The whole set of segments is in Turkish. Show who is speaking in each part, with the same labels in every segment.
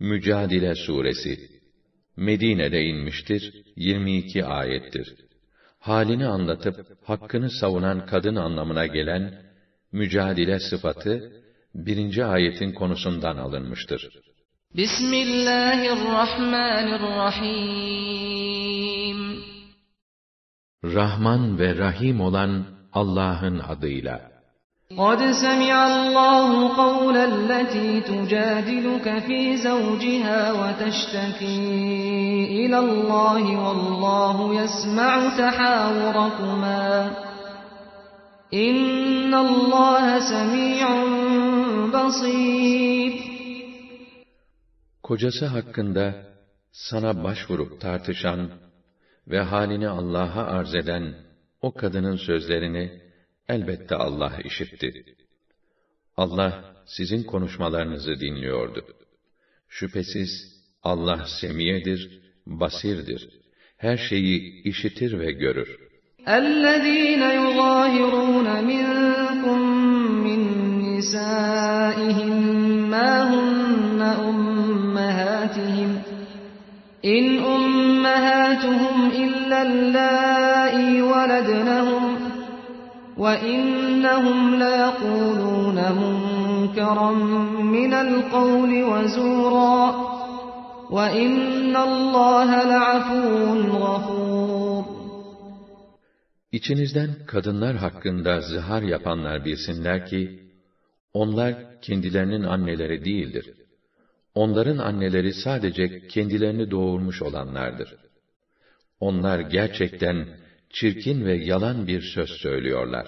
Speaker 1: Mücadele Suresi Medine'de inmiştir, 22 ayettir. Halini anlatıp, hakkını savunan kadın anlamına gelen, mücadele sıfatı, birinci ayetin konusundan alınmıştır.
Speaker 2: Bismillahirrahmanirrahim
Speaker 1: Rahman ve Rahim olan Allah'ın adıyla. قد سمع
Speaker 2: الله قول التي تجادلك في زوجها وتشتكي إلى الله والله يسمع تحاوركما إن الله
Speaker 1: سميع بصير Kocası hakkında sana başvurup tartışan ve halini Allah'a arz eden o kadının sözlerini Elbette Allah işitti. Allah sizin konuşmalarınızı dinliyordu. Şüphesiz Allah semiyedir, basirdir. Her şeyi işitir ve görür.
Speaker 2: اَلَّذ۪ينَ يُظَاهِرُونَ مِنْكُمْ مِنْ نِسَائِهِمْ مَا هُنَّ أُمَّهَاتِهِمْ اِنْ أُمَّهَاتُهُمْ اِلَّا اللّٰئِ وَلَدْنَهُمْ وَاِنَّهُمْ لَيَقُولُونَ مُنْكَرًا مِنَ الْقَوْلِ وَزُورًا وَاِنَّ اللّٰهَ لَعَفُوٌ غَفُورٌ
Speaker 1: İçinizden kadınlar hakkında zihar yapanlar bilsinler ki, onlar kendilerinin anneleri değildir. Onların anneleri sadece kendilerini doğurmuş olanlardır. Onlar gerçekten, çirkin ve yalan bir söz söylüyorlar.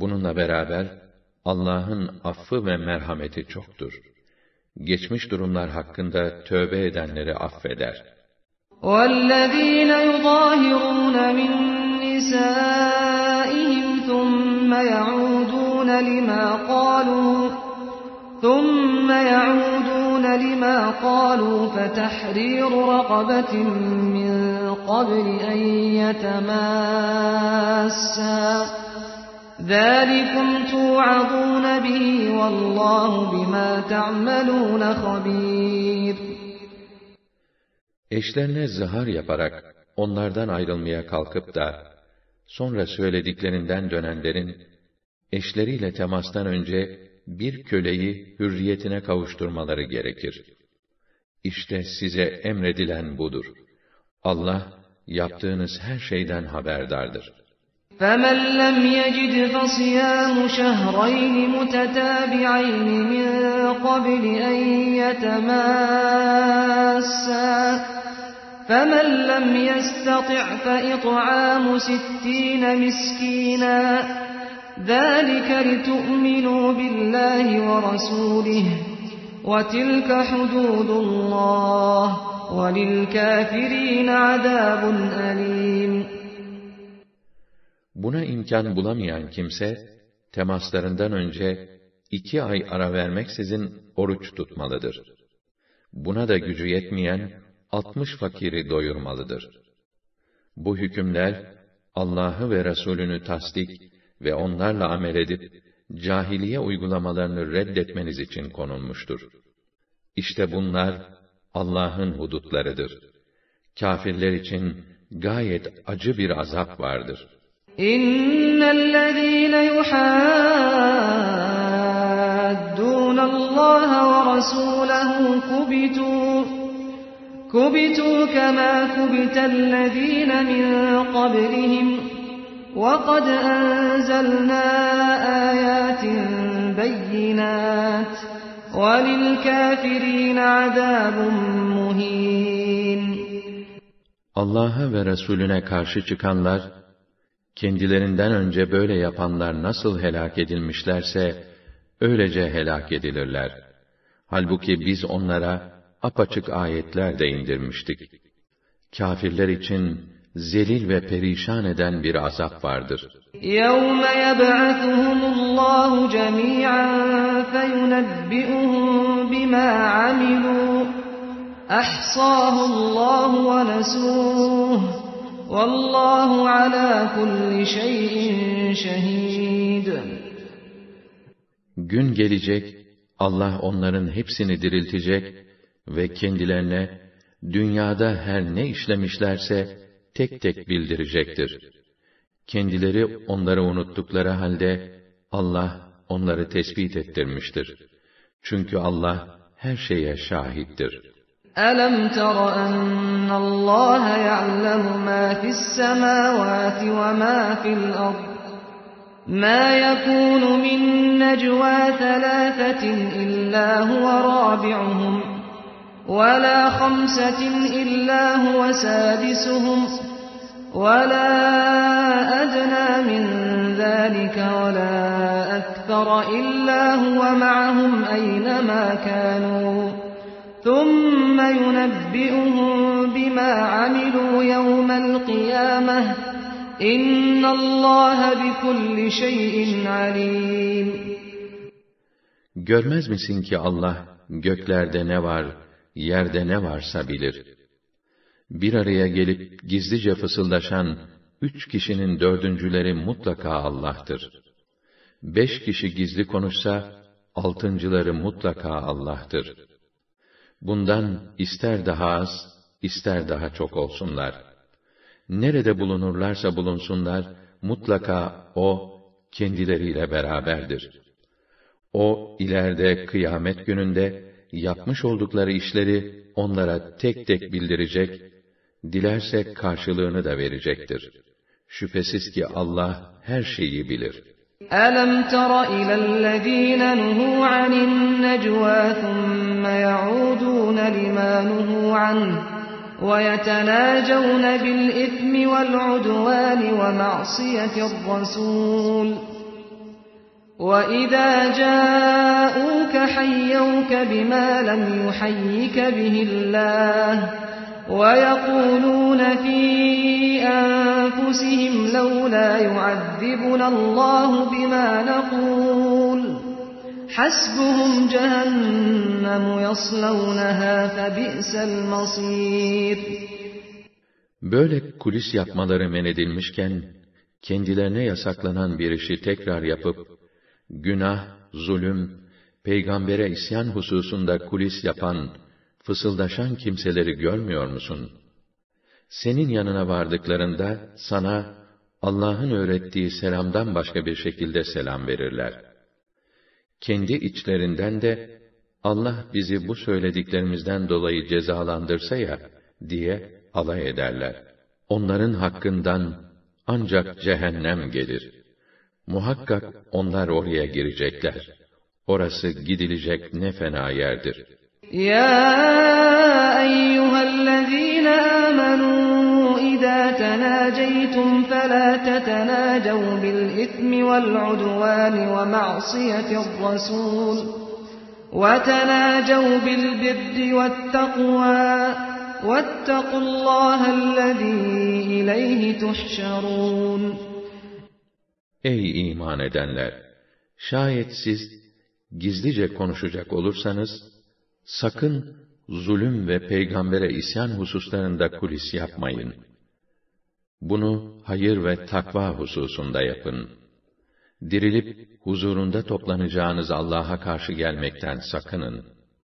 Speaker 1: Bununla beraber Allah'ın affı ve merhameti çoktur. Geçmiş durumlar hakkında tövbe edenleri affeder.
Speaker 2: وَالَّذ۪ينَ يُظَاهِرُونَ مِنْ نِسَائِهِمْ ثُمَّ يَعُودُونَ لِمَا قَالُوا ثُمَّ يَعُودُونَ لِمَا قَالُوا فَتَحْرِيرُ رَقَبَةٍ مِنْ قَبْلِ اَنْ يَتَمَاسَّا ذَٰلِكُمْ تُوعَظُونَ
Speaker 1: بِهِ وَاللّٰهُ بِمَا تَعْمَلُونَ خَب۪يرٌ Eşlerine zihar yaparak onlardan ayrılmaya kalkıp da sonra söylediklerinden dönenlerin eşleriyle temastan önce bir köleyi hürriyetine kavuşturmaları gerekir. İşte size emredilen budur.'' Allah yaptığınız her şeyden haberdardır.
Speaker 2: فَمَنْ لَمْ يَجِدْ فَصِيَامُ شَهْرَيْنِ مُتَتَابِعَيْنِ مِنْ قَبْلِ أَنْ يَتَمَاسَّا فَمَنْ لَمْ يَسْتَطِعْ فَإِطْعَامُ سِتِّينَ مِسْكِينًا ذَلِكَ لِتُؤْمِنُوا بِاللَّهِ وَرَسُولِهِ وَتِلْكَ حُدُودُ اللَّهِ
Speaker 1: Buna imkan bulamayan kimse, temaslarından önce iki ay ara vermeksizin oruç tutmalıdır. Buna da gücü yetmeyen, altmış fakiri doyurmalıdır. Bu hükümler, Allah'ı ve Resulünü tasdik ve onlarla amel edip, cahiliye uygulamalarını reddetmeniz için konulmuştur. İşte bunlar, Allah'ın hudutlarıdır. Kafirler için gayet acı bir azap vardır.
Speaker 2: اِنَّ الَّذ۪ينَ يُحَادُّونَ اللّٰهَ وَرَسُولَهُ كُبِتُوا كُبِتُوا كَمَا كُبِتَ الَّذ۪ينَ مِنْ قَبْلِهِمْ وَقَدْ أَنْزَلْنَا آيَاتٍ بَيِّنَاتٍ
Speaker 1: Allah'a ve Resulüne karşı çıkanlar, kendilerinden önce böyle yapanlar nasıl helak edilmişlerse, öylece helak edilirler. Halbuki biz onlara apaçık ayetler de indirmiştik. Kafirler için zelil ve perişan eden bir azap vardır. يَوْمَ يَبْعَثُهُمُ اللّٰهُ جَمِيعًا فَيُنَبِّئُهُمْ بِمَا عَمِلُوا اَحْصَاهُ اللّٰهُ وَنَسُوهُ وَاللّٰهُ عَلَى كُلِّ شَيْءٍ شَهِيدٌ Gün gelecek, Allah onların hepsini diriltecek ve kendilerine dünyada her ne işlemişlerse tek tek bildirecektir. Kendileri onları unuttukları halde Allah onları tespit ettirmiştir. Çünkü Allah her şeye şahittir.
Speaker 2: أَلَمْ تَرَ أَنَّ اللّٰهَ يَعْلَمُ مَا فِي السَّمَاوَاتِ وَمَا فِي الْأَرْضِ ما يكون من نجوى ثلاثة إلا هو رابعهم ولا خمسة إلا هو سادسهم ولا أدنى من ذلك ولا أكثر إلا هو معهم أينما كانوا ثم ينبئهم بما عملوا يوم القيامة إن الله بكل شيء
Speaker 1: عليم Görmez misin ki Allah göklerde ne var, yerde ne varsa bilir. Bir araya gelip gizlice fısıldaşan üç kişinin dördüncüleri mutlaka Allah'tır. Beş kişi gizli konuşsa, altıncıları mutlaka Allah'tır. Bundan ister daha az, ister daha çok olsunlar. Nerede bulunurlarsa bulunsunlar, mutlaka O, kendileriyle beraberdir. O, ileride kıyamet gününde, yapmış oldukları işleri onlara tek tek bildirecek, dilerse karşılığını da verecektir. Şüphesiz ki Allah her şeyi bilir.''
Speaker 2: أَلَمْ تَرَ إِلَى الَّذ۪ينَ نُهُوا عَنِ النَّجْوَى ثُمَّ يَعُودُونَ لِمَا نُهُوا عَنْهُ وَيَتَنَاجَوْنَ بِالْإِثْمِ وَالْعُدْوَانِ وَمَعْصِيَةِ الرَّسُولِ وَإِذَا جَاءُوكَ حَيَّوْكَ بِمَا لَمْ يُحَيِّكَ بِهِ اللَّهُ وَيَقُولُونَ فِي أَنفُسِهِمْ لَوْلَا يُعَذِّبُنَا اللَّهُ بِمَا نَقُولُ حَسْبُهُمْ جَهَنَّمُ يَصْلَوْنَهَا فَبِئْسَ الْمَصِيرُ
Speaker 1: Böyle kulis yapmaları men edilmişken, kendilerine yasaklanan bir işi tekrar yapıp günah, zulüm, peygambere isyan hususunda kulis yapan, fısıldaşan kimseleri görmüyor musun? Senin yanına vardıklarında sana Allah'ın öğrettiği selamdan başka bir şekilde selam verirler. Kendi içlerinden de Allah bizi bu söylediklerimizden dolayı cezalandırsa ya diye alay ederler. Onların hakkından ancak cehennem gelir.'' Muhakkak onlar oraya girecekler. Orası gidilecek ne fena yerdir.
Speaker 2: Ya eyyühellezîne âmenû idâ tenâceytum felâ tetenâcev bil itmi vel udvâni ve ma'siyetir rasûl. وتناجوا بالبر والتقوى واتقوا الله الذي إليه
Speaker 1: تحشرون Ey iman edenler! Şayet siz gizlice konuşacak olursanız, sakın zulüm ve peygambere isyan hususlarında kulis yapmayın. Bunu hayır ve takva hususunda yapın. Dirilip huzurunda toplanacağınız Allah'a karşı gelmekten sakının.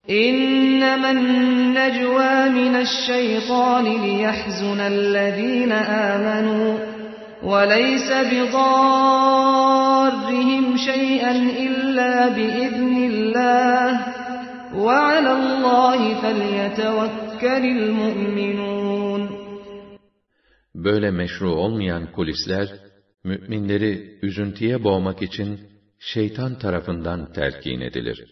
Speaker 2: اِنَّمَا النَّجْوَى مِنَ الشَّيْطَانِ لِيَحْزُنَ الَّذ۪ينَ آمَنُوا وَلَيْسَ بِضَارِّهِمْ شَيْئًا إِلَّا بِإِذْنِ اللّٰهِ وَعَلَى اللّٰهِ فَلْيَتَوَكَّلِ
Speaker 1: الْمُؤْمِنُونَ Böyle meşru olmayan kulisler, müminleri üzüntüye boğmak için şeytan tarafından telkin edilir.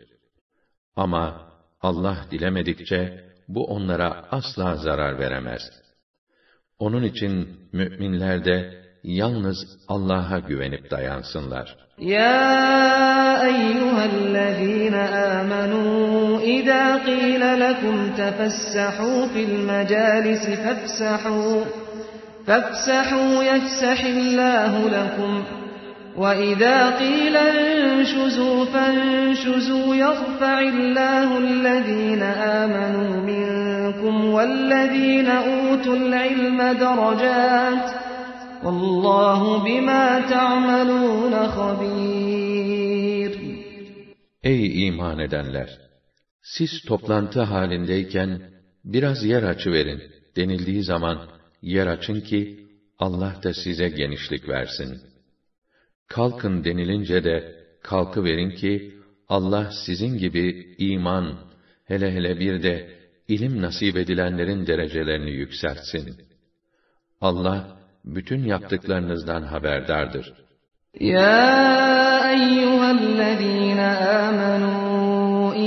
Speaker 1: Ama Allah dilemedikçe bu onlara asla zarar veremez. Onun için müminler de yalnız Allah'a güvenip dayansınlar.
Speaker 2: Ya eyyühellezîne âmenû idâ qîle lekum tefessahû fil mecâlisi fefsahû fefsahû yefsahillâhu lekum وَإِذَا قِيلَ انشُزُوا فَانشُزُوا يَرْفَعِ اللّٰهُ الَّذ۪ينَ آمَنُوا مِنْكُمْ وَالَّذ۪ينَ اُوتُوا الْعِلْمَ دَرَجَاتٍ Allahu bima ta'malun habir.
Speaker 1: Ey iman edenler, siz toplantı halindeyken biraz yer açı verin denildiği zaman yer açın ki Allah da size genişlik versin. Kalkın denilince de kalkı verin ki Allah sizin gibi iman, hele hele bir de ilim nasip edilenlerin derecelerini yükseltsin. Allah bütün yaptıklarınızdan haberdardır. Ya
Speaker 2: eyyühellezîne âmenû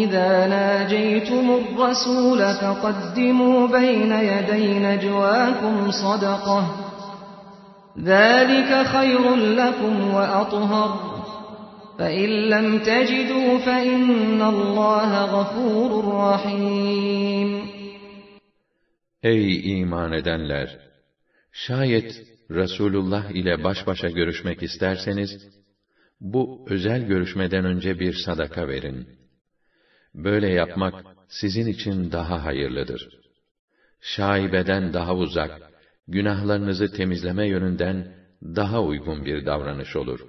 Speaker 2: izâ nâceytumur rasûle feqaddimû beyne yedey necvâkum sadakah. ذَٰلِكَ خَيْرٌ لَكُمْ وَأَطْهَرٌ فَاِنْ لَمْ تَجِدُوا فَاِنَّ اللّٰهَ غَفُورٌ رَحِيمٌ
Speaker 1: Ey iman edenler! Şayet Resulullah ile baş başa görüşmek isterseniz, bu özel görüşmeden önce bir sadaka verin. Böyle yapmak sizin için daha hayırlıdır. Şaibeden daha uzak, günahlarınızı temizleme yönünden daha uygun bir davranış olur.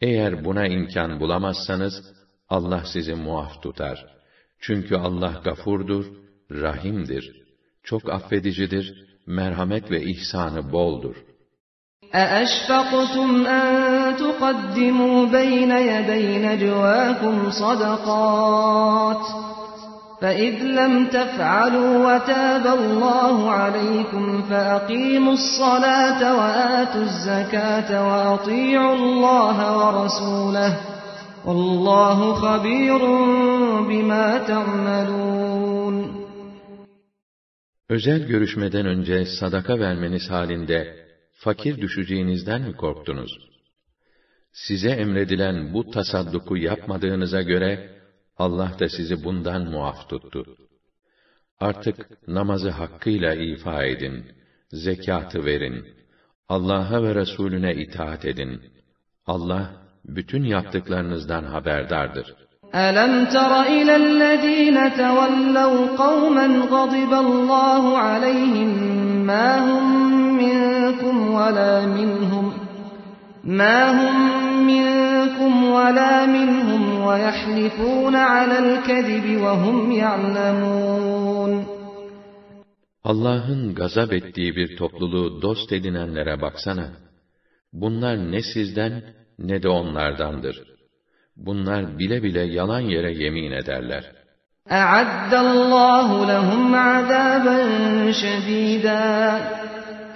Speaker 1: Eğer buna imkan bulamazsanız, Allah sizi muaf tutar. Çünkü Allah gafurdur, rahimdir, çok affedicidir merhamet ve ihsanı boldur.
Speaker 2: أَأَشْفَقْتُمْ أَن تُقَدِّمُوا بَيْنَ يَدَيْ نَجْوَاكُمْ صَدَقَاتٍ فَإِذْ لَمْ تَفْعَلُوا وَتَابَ اللَّهُ عَلَيْكُمْ فَأَقِيمُوا الصَّلَاةَ وَآتُوا الزَّكَاةَ وَأَطِيعُوا اللَّهَ وَرَسُولَهُ وَاللَّهُ خَبِيرٌ بِمَا تَعْمَلُونَ
Speaker 1: Özel görüşmeden önce sadaka vermeniz halinde fakir düşeceğinizden mi korktunuz? Size emredilen bu tasadduku yapmadığınıza göre Allah da sizi bundan muaf tuttu. Artık namazı hakkıyla ifa edin, zekatı verin, Allah'a ve Resulüne itaat edin. Allah bütün yaptıklarınızdan haberdardır.''
Speaker 2: أَلَمْ تَرَ إِلَى الَّذ۪ينَ تَوَلَّوْا قَوْمًا غَضِبَ اللّٰهُ عَلَيْهِمْ مَا هُمْ مِنْكُمْ وَلَا مِنْهُمْ مَا هُمْ مِنْكُمْ وَلَا مِنْهُمْ وَيَحْلِفُونَ عَلَى الْكَذِبِ وَهُمْ يَعْلَمُونَ Allah'ın
Speaker 1: gazap ettiği bir topluluğu dost edinenlere baksana. Bunlar ne sizden ne de onlardandır. Bunlar bile bile yalan yere yemin ederler.
Speaker 2: اَعَدَّ اللّٰهُ لَهُمْ عَذَابًا شَد۪يدًا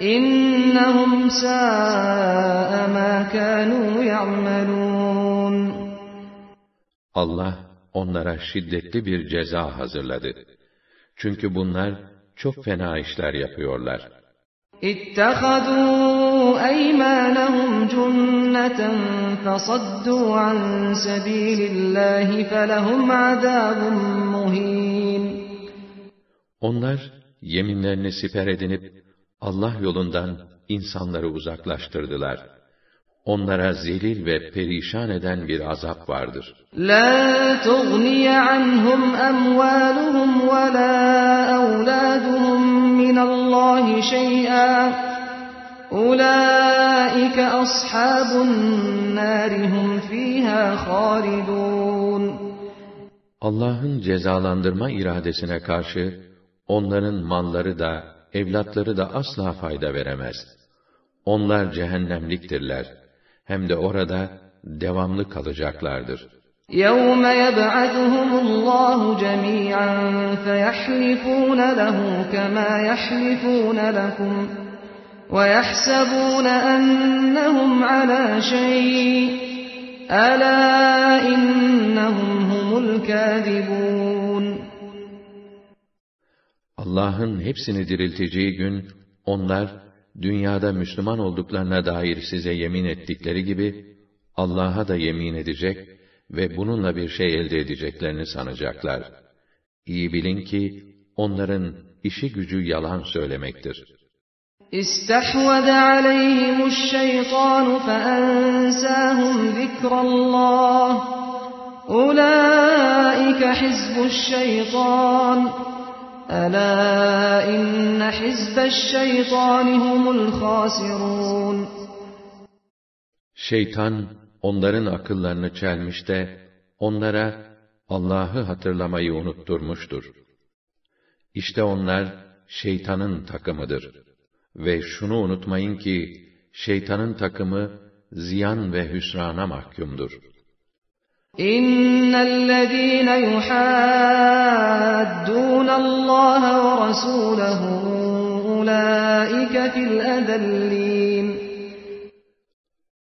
Speaker 2: اِنَّهُمْ سَاءَ مَا كَانُوا يَعْمَلُونَ
Speaker 1: Allah onlara şiddetli bir ceza hazırladı. Çünkü bunlar çok fena işler yapıyorlar.
Speaker 2: اِتَّخَذُوا اَيْمَانَهُمْ جُنَّةً فَصَدُّوا عَنْ سَب۪يلِ اللّٰهِ فَلَهُمْ عَذَابٌ مُه۪ينٌ
Speaker 1: Onlar yeminlerini siper edinip Allah yolundan insanları uzaklaştırdılar. Onlara zelil ve perişan eden bir azap vardır.
Speaker 2: La tughniye anhum amwaluhum ve la evladuhum minallahi şey'a اُولَٰئِكَ أَصْحَابُ النَّارِ هُمْ ف۪يهَا
Speaker 1: Allah'ın cezalandırma iradesine karşı, onların malları da, evlatları da asla fayda veremez. Onlar cehennemliktirler. Hem de orada devamlı kalacaklardır.
Speaker 2: يَوْمَ يَبْعَثُهُمُ اللّٰهُ جَمِيعًا فَيَحْلِفُونَ لَهُ كَمَا يَحْلِفُونَ لَكُمْ وَيَحْسَبُونَ أَنَّهُمْ عَلَى شَيْءٍ
Speaker 1: أَلَا اِنَّهُمْ هُمُ الْكَاذِبُونَ Allah'ın hepsini dirilteceği gün, onlar, dünyada Müslüman olduklarına dair size yemin ettikleri gibi, Allah'a da yemin edecek ve bununla bir şey elde edeceklerini sanacaklar. İyi bilin ki, onların işi gücü yalan söylemektir.
Speaker 2: İstehvede aleyhimuş şeytanu feensâhum zikrallâh. Ulaike hizbuş şeytan. Ela inne hizbeş şeytani humul
Speaker 1: Şeytan onların akıllarını çelmiş de onlara Allah'ı hatırlamayı unutturmuştur. İşte onlar şeytanın takımıdır.'' Ve şunu unutmayın ki, şeytanın takımı, ziyan ve hüsrana mahkumdur.
Speaker 2: اِنَّ الَّذ۪ينَ يُحَادُّونَ اللّٰهَ وَرَسُولَهُ اُولَٰئِكَ فِي الْاَذَلِّينَ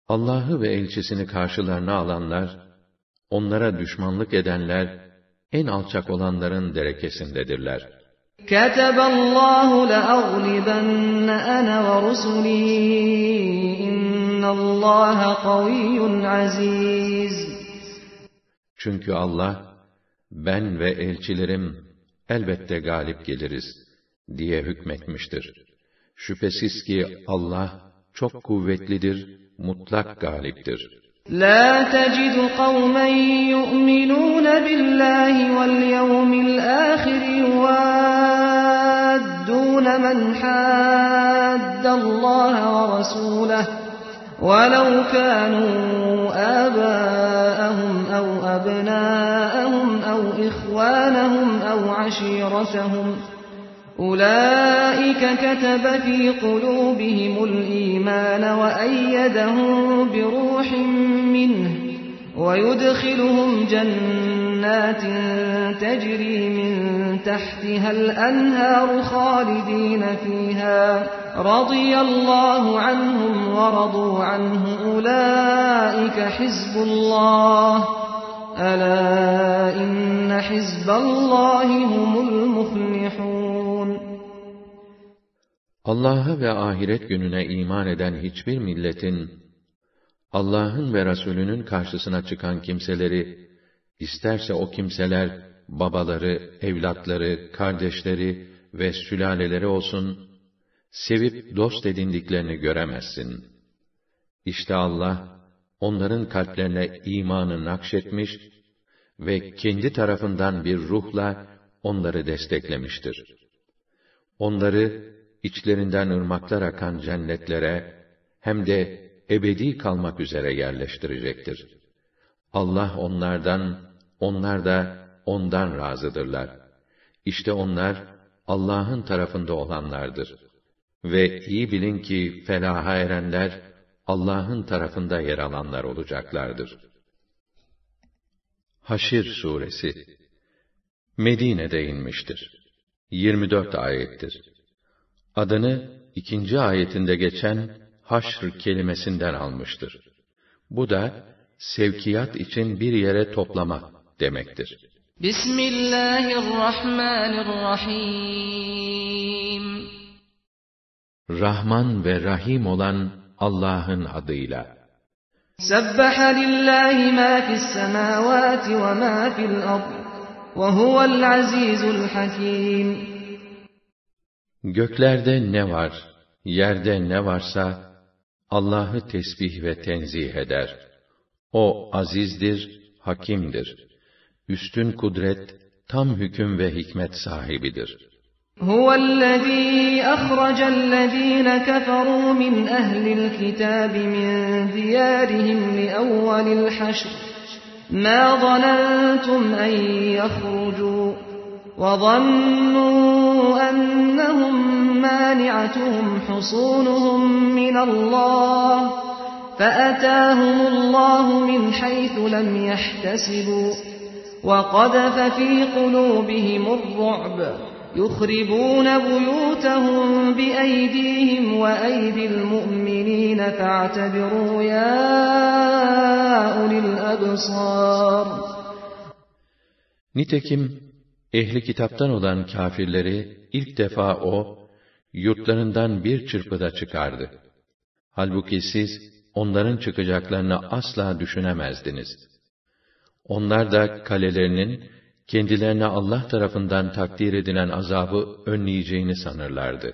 Speaker 1: Allah'ı ve elçisini karşılarına alanlar, onlara düşmanlık edenler, en alçak olanların derekesindedirler.''
Speaker 2: كَتَبَ اللّٰهُ لَأَغْلِبَنَّ أَنَا وَرُسُلِي اِنَّ اللّٰهَ قَوِيٌّ
Speaker 1: Çünkü Allah, ben ve elçilerim elbette galip geliriz diye hükmetmiştir. Şüphesiz ki Allah çok kuvvetlidir, mutlak galiptir.'' لا
Speaker 2: تجد قوما يؤمنون بالله واليوم الآخر يوادون من حاد الله ورسوله ولو كانوا آباءهم أو أبناءهم أو إخوانهم أو عشيرتهم أولئك كتب في قلوبهم الإيمان وأيدهم بروح منه ويدخلهم جنات تجري من تحتها الأنهار خالدين فيها رضي الله عنهم ورضوا عنه أولئك حزب الله ألا إن حزب الله هم المفلحون الله ve ahiret
Speaker 1: gününe iman eden hiçbir milletin Allah'ın ve Resulünün karşısına çıkan kimseleri, isterse o kimseler, babaları, evlatları, kardeşleri ve sülaleleri olsun, sevip dost edindiklerini göremezsin. İşte Allah, onların kalplerine imanı nakşetmiş ve kendi tarafından bir ruhla onları desteklemiştir. Onları içlerinden ırmaklar akan cennetlere hem de ebedi kalmak üzere yerleştirecektir. Allah onlardan, onlar da ondan razıdırlar. İşte onlar Allah'ın tarafında olanlardır. Ve iyi bilin ki felaha erenler Allah'ın tarafında yer alanlar olacaklardır. Haşir suresi Medine'de inmiştir. 24 ayettir. Adını ikinci ayetinde geçen haşr kelimesinden almıştır. Bu da sevkiyat için bir yere toplamak demektir.
Speaker 2: Bismillahirrahmanirrahim
Speaker 1: Rahman ve Rahim olan Allah'ın adıyla.
Speaker 2: سَبَّحَ لِلَّهِ مَا فِي السَّمَاوَاتِ وَمَا فِي الْأَرْضِ وَهُوَ الْعَزِيزُ الْحَكِيمُ
Speaker 1: Göklerde ne var, yerde ne varsa Allah'ı tesbih ve tenzih eder. O azizdir, hakimdir. Üstün kudret, tam hüküm ve hikmet sahibidir. هُوَ
Speaker 2: الَّذ۪ي أَخْرَجَ الَّذ۪ينَ كَفَرُوا مِنْ أَهْلِ الْكِتَابِ مِنْ دِيَارِهِمْ لِأَوَّلِ الْحَشْرِ مَا ظَنَنْتُمْ أَنْ يَخْرُجُوا وَظَنُّوا أَنَّهُمْ مانعتهم حصونهم من الله فأتاهم الله من حيث لم يحتسبوا وقذف في قلوبهم الرعب يخربون بيوتهم بأيديهم وأيدي المؤمنين فاعتبروا يا أولي الأبصار Nitekim ehli kitaptan olan
Speaker 1: kafirleri ilk defa o yurtlarından bir çırpıda çıkardı. Halbuki siz onların çıkacaklarını asla düşünemezdiniz. Onlar da kalelerinin kendilerine Allah tarafından takdir edilen azabı önleyeceğini sanırlardı.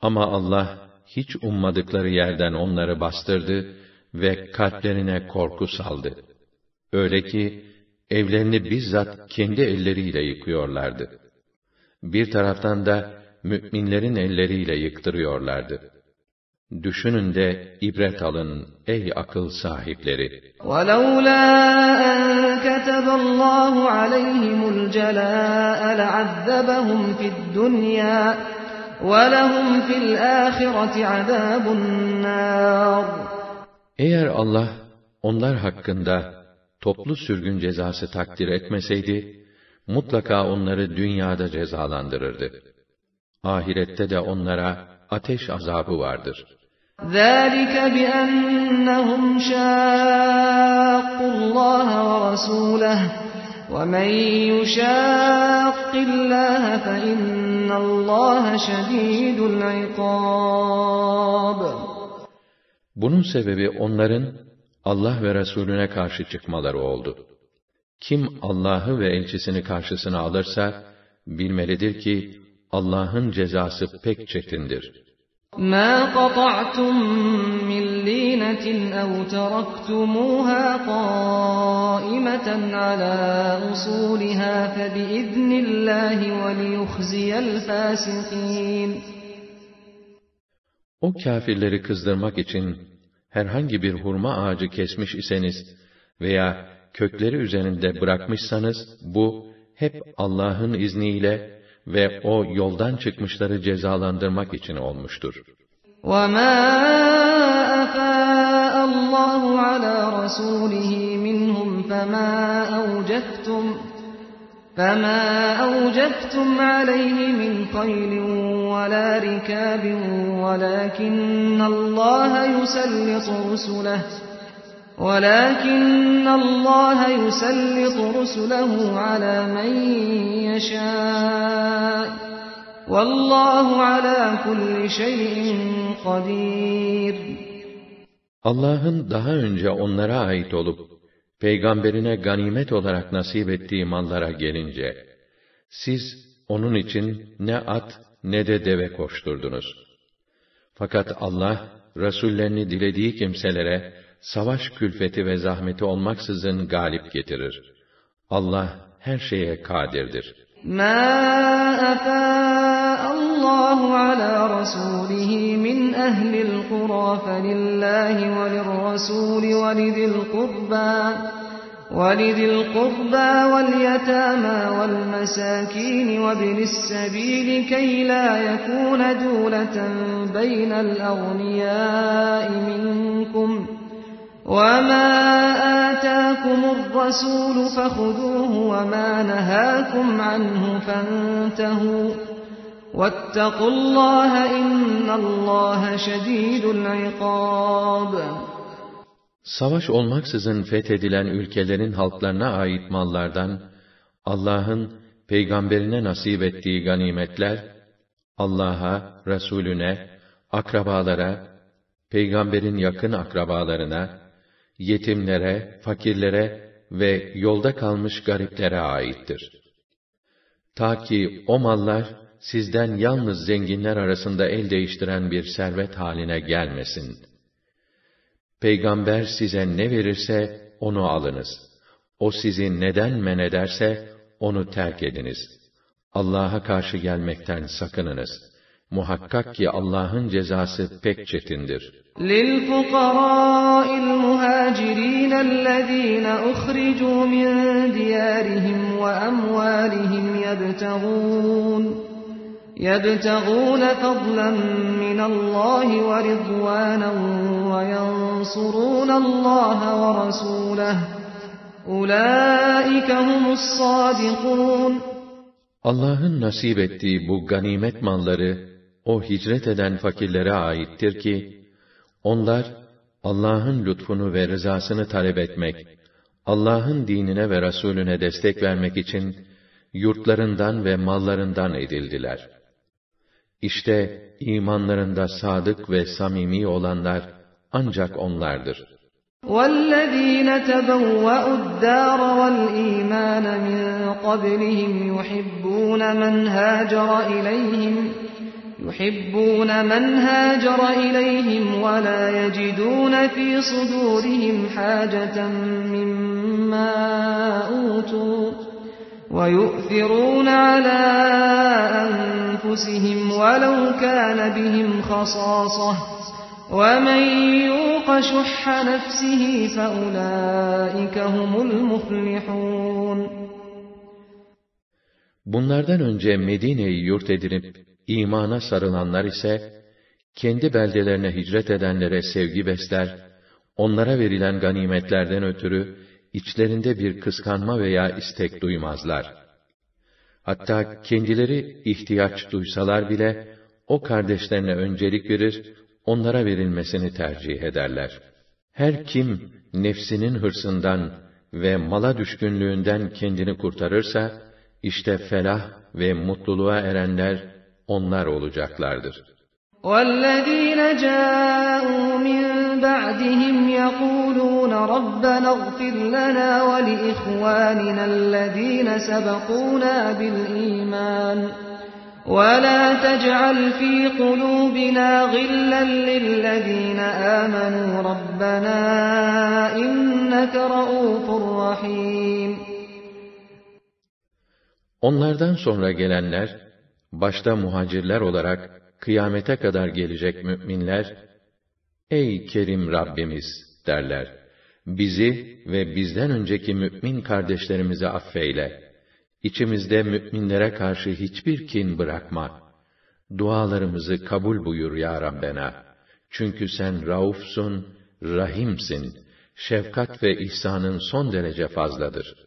Speaker 1: Ama Allah hiç ummadıkları yerden onları bastırdı ve kalplerine korku saldı. Öyle ki evlerini bizzat kendi elleriyle yıkıyorlardı. Bir taraftan da müminlerin elleriyle yıktırıyorlardı. Düşünün de ibret alın ey akıl sahipleri. وَلَوْلَا أَنْ كَتَبَ اللّٰهُ عَلَيْهِمُ الْجَلَاءَ لَعَذَّبَهُمْ فِي الدُّنْيَا وَلَهُمْ فِي الْآخِرَةِ عَذَابُ النَّارِ Eğer Allah onlar hakkında toplu sürgün cezası takdir etmeseydi, mutlaka onları dünyada cezalandırırdı ahirette de onlara ateş azabı vardır. ذَٰلِكَ بِأَنَّهُمْ شَاقُّوا اللّٰهَ وَرَسُولَهُ وَمَنْ يُشَاقِّ اللّٰهَ فَإِنَّ اللّٰهَ شَد۪يدُ الْعِقَابِ Bunun sebebi onların Allah ve Resulüne karşı çıkmaları oldu. Kim Allah'ı ve elçisini karşısına alırsa, bilmelidir ki Allah'ın cezası pek çetindir.
Speaker 2: مَا قَطَعْتُمْ مِنْ لِينَةٍ اَوْ تَرَكْتُمُوهَا قَائِمَةً عَلَى أُصُولِهَا فَبِإِذْنِ اللّٰهِ وَلِيُخْزِيَ الْفَاسِقِينَ
Speaker 1: O kafirleri kızdırmak için herhangi bir hurma ağacı kesmiş iseniz veya kökleri üzerinde bırakmışsanız bu hep Allah'ın izniyle ve o yoldan çıkmışları cezalandırmak için olmuştur. وَمَا
Speaker 2: أَفَاءَ اللّٰهُ عَلَى رَسُولِهِ مِنْهُمْ فَمَا أَوْجَفْتُمْ فَمَا أَوْجَفْتُمْ عَلَيْهِ مِنْ خَيْلٍ وَلَا رِكَابٍ وَلَكِنَّ اللّٰهَ يُسَلِّطُ رُسُلَهُ وَلَكِنَّ اللّٰهَ يُسَلِّطُ رُسُلَهُ عَلَى مَنْ يَشَاءُ وَاللّٰهُ عَلَى كُلِّ شَيْءٍ قَدِيرٌ
Speaker 1: Allah'ın daha önce onlara ait olup, peygamberine ganimet olarak nasip ettiği mallara gelince, siz onun için ne at ne de deve koşturdunuz. Fakat Allah, rasullerini dilediği kimselere, savaş külfeti ve zahmeti olmaksızın galip getirir. Allah her şeye kadirdir.
Speaker 2: مَا أَفَاءَ اللّٰهُ عَلَى رَسُولِهِ مِنْ أَهْلِ الْقُرَى فَلِلَّهِ وَلِلرَّسُولِ وَلِذِي الْقُرْبَى وَلِذِي الْقُرْبَى وَالْيَتَامَى وَالْمَسَاكِينِ وَابْنِ السَّبِيلِ كَيْ لَا يَكُونَ دُولَةً بَيْنَ الْأَغْنِيَاءِ مِنْكُمْ وَمَا آتَاكُمُ الرَّسُولُ فَخُذُوهُ وَمَا نَهَاكُمْ عَنْهُ فَانْتَهُوا وَاتَّقُوا اللّٰهَ اِنَّ اللّٰهَ شَد۪يدُ الْعِقَابِ
Speaker 1: Savaş olmaksızın fethedilen ülkelerin halklarına ait mallardan, Allah'ın peygamberine nasip ettiği ganimetler, Allah'a, Resulüne, akrabalara, peygamberin yakın akrabalarına, yetimlere, fakirlere ve yolda kalmış gariplere aittir. Ta ki o mallar sizden yalnız zenginler arasında el değiştiren bir servet haline gelmesin. Peygamber size ne verirse onu alınız. O sizi neden men ederse onu terk ediniz. Allah'a karşı gelmekten sakınınız.'' Muhakkak ki Allah'ın cezası pek çetindir.
Speaker 2: لِلْفُقَرَاءِ الْمُهَاجِرِينَ الَّذ۪ينَ اُخْرِجُوا مِنْ دِيَارِهِمْ وَأَمْوَالِهِمْ يَبْتَغُونَ يَبْتَغُونَ فَضْلًا مِنَ اللّٰهِ وَرِضْوَانًا وَيَنْصُرُونَ اللّٰهَ وَرَسُولَهُ اُولَٰئِكَ هُمُ الصَّادِقُونَ
Speaker 1: Allah'ın nasip ettiği bu ganimet malları o hicret eden fakirlere aittir ki, onlar, Allah'ın lütfunu ve rızasını talep etmek, Allah'ın dinine ve Resulüne destek vermek için, yurtlarından ve mallarından edildiler. İşte, imanlarında sadık ve samimi olanlar, ancak onlardır.
Speaker 2: وَالَّذ۪ينَ تَبَوَّأُوا الدَّارَ وَالْا۪يمَانَ مِنْ قَبْلِهِمْ يُحِبُّونَ مَنْ هَاجَرَ اِلَيْهِمْ يحبون من هاجر إليهم ولا يجدون في صدورهم حاجة مما أوتوا ويؤثرون على أنفسهم ولو كان بهم خصاصة ومن يوق شح نفسه فأولئك هم المفلحون Bunlardan önce Medine'yi
Speaker 1: yurt edinip imana sarılanlar ise, kendi beldelerine hicret edenlere sevgi besler, onlara verilen ganimetlerden ötürü, içlerinde bir kıskanma veya istek duymazlar. Hatta kendileri ihtiyaç duysalar bile, o kardeşlerine öncelik verir, onlara verilmesini tercih ederler. Her kim, nefsinin hırsından ve mala düşkünlüğünden kendini kurtarırsa, işte felah ve mutluluğa erenler, onlar olacaklardır. وَالَّذ۪ينَ جَاءُوا مِنْ بَعْدِهِمْ يَقُولُونَ رَبَّنَا
Speaker 2: اغْفِرْ لَنَا وَلِإِخْوَانِنَا الَّذ۪ينَ سَبَقُونَا بِالْإِيمَانِ وَلَا تَجْعَلْ فِي قُلُوبِنَا غِلًّا لِلَّذ۪ينَ آمَنُوا رَبَّنَا اِنَّكَ رَؤُوفٌ رَحِيمٌ
Speaker 1: Onlardan sonra gelenler, başta muhacirler olarak kıyamete kadar gelecek müminler, Ey Kerim Rabbimiz derler. Bizi ve bizden önceki mümin kardeşlerimizi affeyle. İçimizde müminlere karşı hiçbir kin bırakma. Dualarımızı kabul buyur ya Rabbena. Çünkü sen raufsun, rahimsin. Şefkat ve ihsanın son derece fazladır.''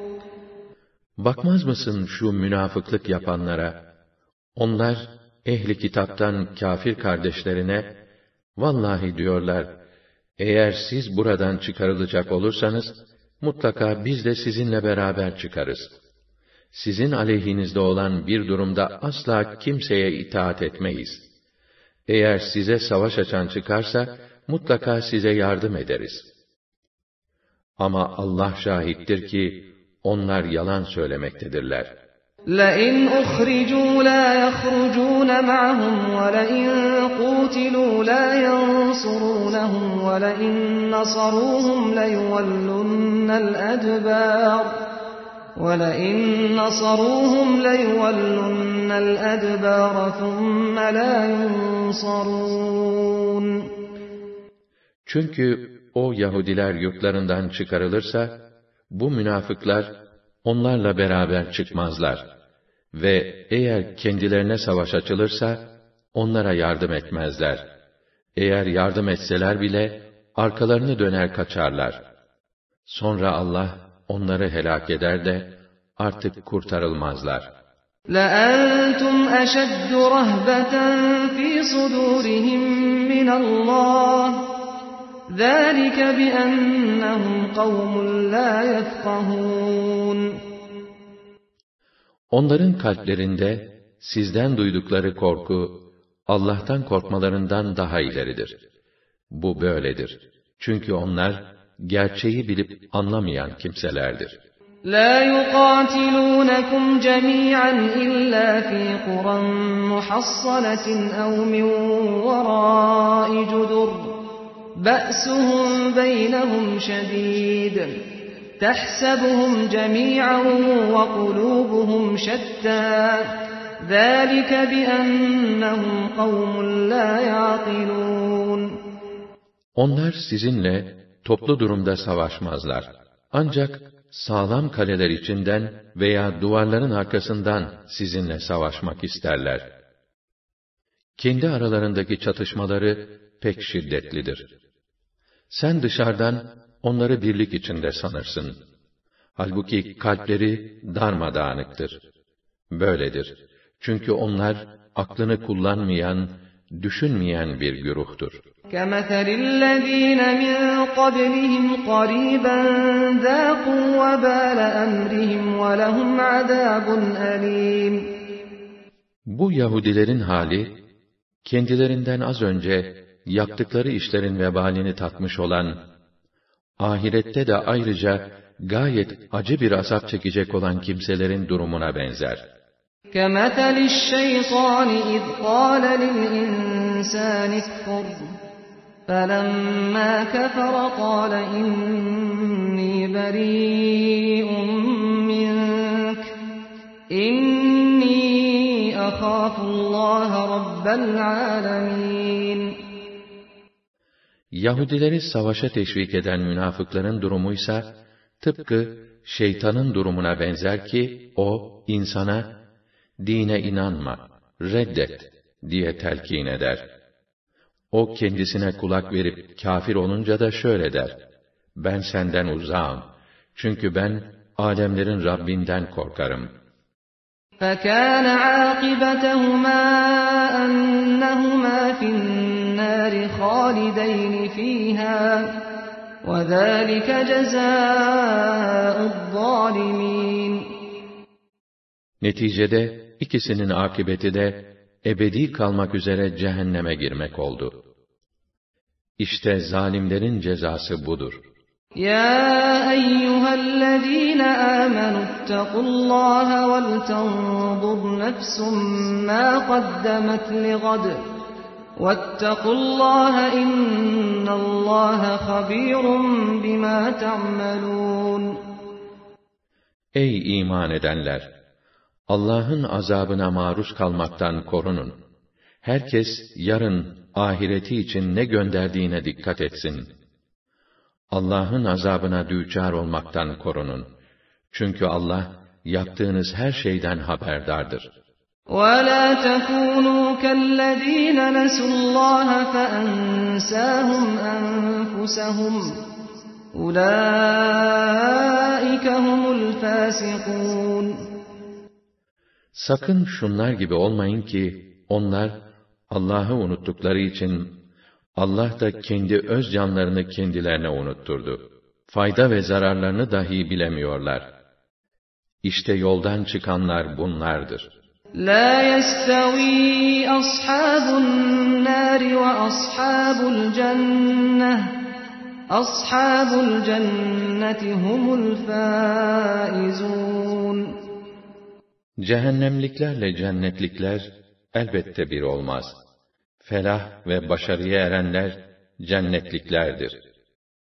Speaker 1: Bakmaz mısın şu münafıklık yapanlara? Onlar ehli kitaptan kafir kardeşlerine vallahi diyorlar. Eğer siz buradan çıkarılacak olursanız mutlaka biz de sizinle beraber çıkarız. Sizin aleyhinizde olan bir durumda asla kimseye itaat etmeyiz. Eğer size savaş açan çıkarsa mutlaka size yardım ederiz. Ama Allah şahittir ki onlar yalan söylemektedirler.
Speaker 2: لَئِنْ أُخْرِجُوا لَا يَخْرُجُونَ مَعَهُمْ وَلَئِنْ قُوتِلُوا لَا يَنْصُرُونَهُمْ وَلَئِنْ نَصَرُوهُمْ لَيُوَلُّنَّ الْأَدْبَارَ وَلَئِنْ نَصَرُوهُمْ لَيُوَلُّنَّ الْأَدْبَارَ ثُمَّ لَا
Speaker 1: يُنْصَرُونَ Çünkü o Yahudiler yurtlarından çıkarılırsa, bu münafıklar onlarla beraber çıkmazlar ve eğer kendilerine savaş açılırsa onlara yardım etmezler. Eğer yardım etseler bile arkalarını döner kaçarlar. Sonra Allah onları helak eder de artık kurtarılmazlar.''
Speaker 2: لأنتم أشد رهبة في صدورهم من الله ذَٰلِكَ بِأَنَّهُمْ قَوْمٌ لَا
Speaker 1: Onların kalplerinde sizden duydukları korku, Allah'tan korkmalarından daha ileridir. Bu böyledir. Çünkü onlar, gerçeği bilip anlamayan kimselerdir.
Speaker 2: لَا يُقَاتِلُونَكُمْ جَمِيعًا إِلَّا فِي قُرًى مُحَصَّنَةٍ أَوْ مِنْ وَرَاءِ جُدُرٍ بَأْسُهُمْ بَيْنَهُمْ شَد۪يدٌ تَحْسَبُهُمْ جَمِيعًا وَقُلُوبُهُمْ
Speaker 1: شَتَّى ذَٰلِكَ بِأَنَّهُمْ قَوْمٌ لَا يَعْقِلُونَ Onlar sizinle toplu durumda savaşmazlar. Ancak sağlam kaleler içinden veya duvarların arkasından sizinle savaşmak isterler. Kendi aralarındaki çatışmaları pek şiddetlidir. Sen dışarıdan onları birlik içinde sanırsın. Halbuki kalpleri darmadağınıktır. Böyledir. Çünkü onlar aklını kullanmayan, düşünmeyen bir güruhtur. كَمَثَلِ الَّذ۪ينَ مِنْ قَبْلِهِمْ قَرِيبًا ذَاقُوا وَبَالَ أَمْرِهِمْ وَلَهُمْ عَذَابٌ أَلِيمٌ Bu Yahudilerin hali, kendilerinden az önce yaptıkları işlerin vebalini tatmış olan, ahirette de ayrıca gayet acı bir azap çekecek olan kimselerin durumuna benzer.''
Speaker 2: كمثل الشيطان إذ قال للإنسان اكفر فلما كفر قال إني بريء منك إني أخاف الله رب العالمين
Speaker 1: Yahudileri savaşa teşvik eden münafıkların ise tıpkı şeytanın durumuna benzer ki, o, insana, dine inanma, reddet diye telkin eder. O kendisine kulak verip kafir olunca da şöyle der, ben senden uzağım, çünkü ben alemlerin Rabbinden korkarım.''
Speaker 2: فَكَانَ عَاقِبَتَهُمَا أَنَّهُمَا فِي النار خالدين فيها وذلك جزاء الظالمين
Speaker 1: Neticede ikisinin akıbeti de ebedi kalmak üzere cehenneme girmek oldu. İşte zalimlerin cezası budur.
Speaker 2: Ya eyyühellezîne âmenuttekullâhe vel tendur nefsum mâ qaddemet li gadr. وَاتَّقُوا اللّٰهَ اِنَّ اللّٰهَ خَب۪يرٌ بِمَا
Speaker 1: Ey iman edenler! Allah'ın azabına maruz kalmaktan korunun. Herkes yarın ahireti için ne gönderdiğine dikkat etsin. Allah'ın azabına düçar olmaktan korunun. Çünkü Allah yaptığınız her şeyden haberdardır.
Speaker 2: وَلَا تَكُونُوا كَالَّذ۪ينَ نَسُوا اللّٰهَ فَاَنْسَاهُمْ أَنْفُسَهُمْ اُولَٰئِكَ هُمُ
Speaker 1: Sakın şunlar gibi olmayın ki, onlar Allah'ı unuttukları için, Allah da kendi öz canlarını kendilerine unutturdu. Fayda ve zararlarını dahi bilemiyorlar. İşte yoldan çıkanlar bunlardır.'' La
Speaker 2: yestevi ashabun nari ve ashabul cenneh. Ashabul cenneti humul
Speaker 1: Cehennemliklerle cennetlikler elbette bir olmaz. Felah ve başarıya erenler cennetliklerdir.''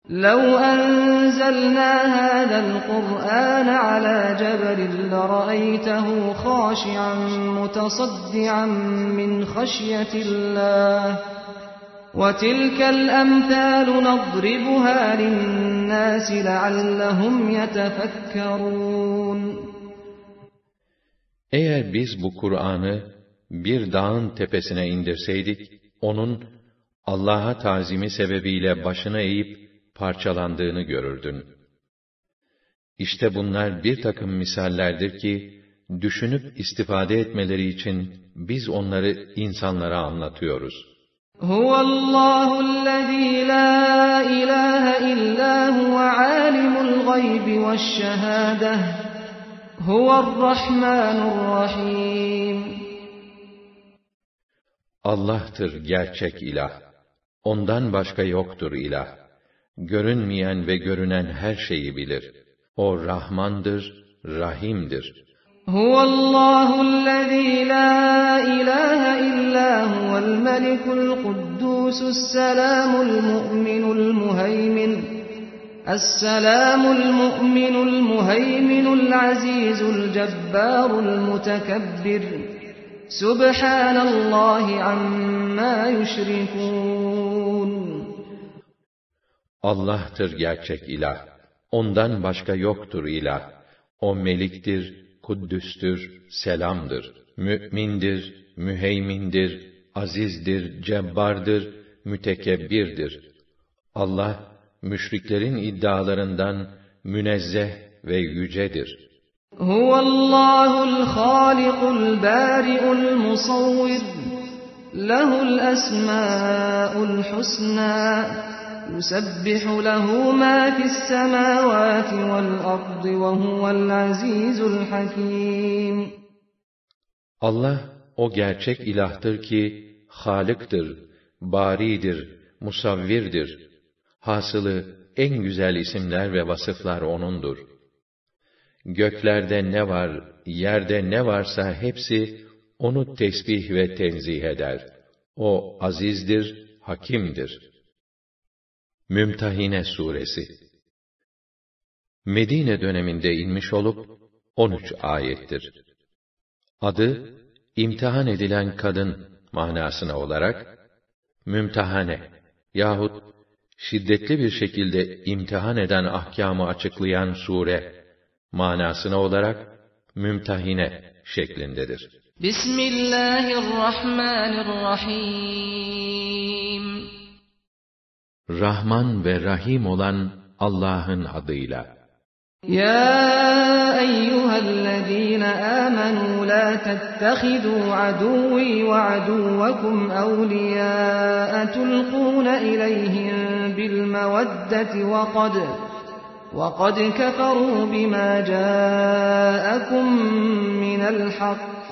Speaker 2: لو أنزلنا هذا القرآن على جبل لرأيته خاشعا متصدعا من خشية الله وتلك الأمثال نضربها للناس لعلهم يتفكرون Eğer biz
Speaker 1: bu Kur'an'ı bir dağın tepesine indirseydik, onun Allah'a tazimi sebebiyle başını eğip parçalandığını görürdün. İşte bunlar bir takım misallerdir ki, düşünüp istifade etmeleri için biz onları insanlara anlatıyoruz.
Speaker 2: هُوَ اللّٰهُ الَّذ۪ي لَا اِلَٰهَ اِلَّا هُوَ عَالِمُ الْغَيْبِ وَالشَّهَادَةِ هُوَ الرَّحْمَانُ الرَّحِيمُ
Speaker 1: Allah'tır gerçek ilah. Ondan başka yoktur ilah görünmeyen ve görünen her şeyi bilir. O Rahmandır, Rahim'dir.
Speaker 2: Huvallâhu'llezî lâ ilâhe illâ huvel melikul kuddûsus selâmul mu'minul muheymin. السلام المؤمن المهيمن العزيز الجبار المتكبر سبحان الله عما يشركون
Speaker 1: Allah'tır gerçek ilah. Ondan başka yoktur ilah. O meliktir, kuddüstür, selamdır. Mü'mindir, müheymindir, azizdir, cebbardır, mütekebbirdir. Allah, müşriklerin iddialarından münezzeh ve yücedir.
Speaker 2: Huvallahu'l halikul bari'ul musavvir. Lehu'l esma'ul husna. يُسَبِّحُ لَهُ مَا فِي السَّمَاوَاتِ
Speaker 1: وَالْأَرْضِ وَهُوَ الْعَزِيزُ الْحَكِيمُ Allah o gerçek ilahtır ki Halık'tır, Bari'dir, Musavvir'dir. Hasılı en güzel isimler ve vasıflar O'nundur. Göklerde ne var, yerde ne varsa hepsi O'nu tesbih ve tenzih eder. O azizdir, hakimdir.'' Mümtahine Suresi Medine döneminde inmiş olup 13 ayettir. Adı imtihan edilen kadın manasına olarak mümtahane yahut şiddetli bir şekilde imtihan eden ahkamı açıklayan sure manasına olarak mümtahine şeklindedir.
Speaker 2: Bismillahirrahmanirrahim
Speaker 1: Rahman ve Rahim olan Allah'ın adıyla.
Speaker 2: Ya eyyühellezîne âmenû la tettehidû aduvî ve aduvekum evliyâe tulkûne ileyhim bil meveddeti ve kadı. وَقَدْ كَفَرُوا بِمَا جَاءَكُمْ مِنَ الْحَقِّ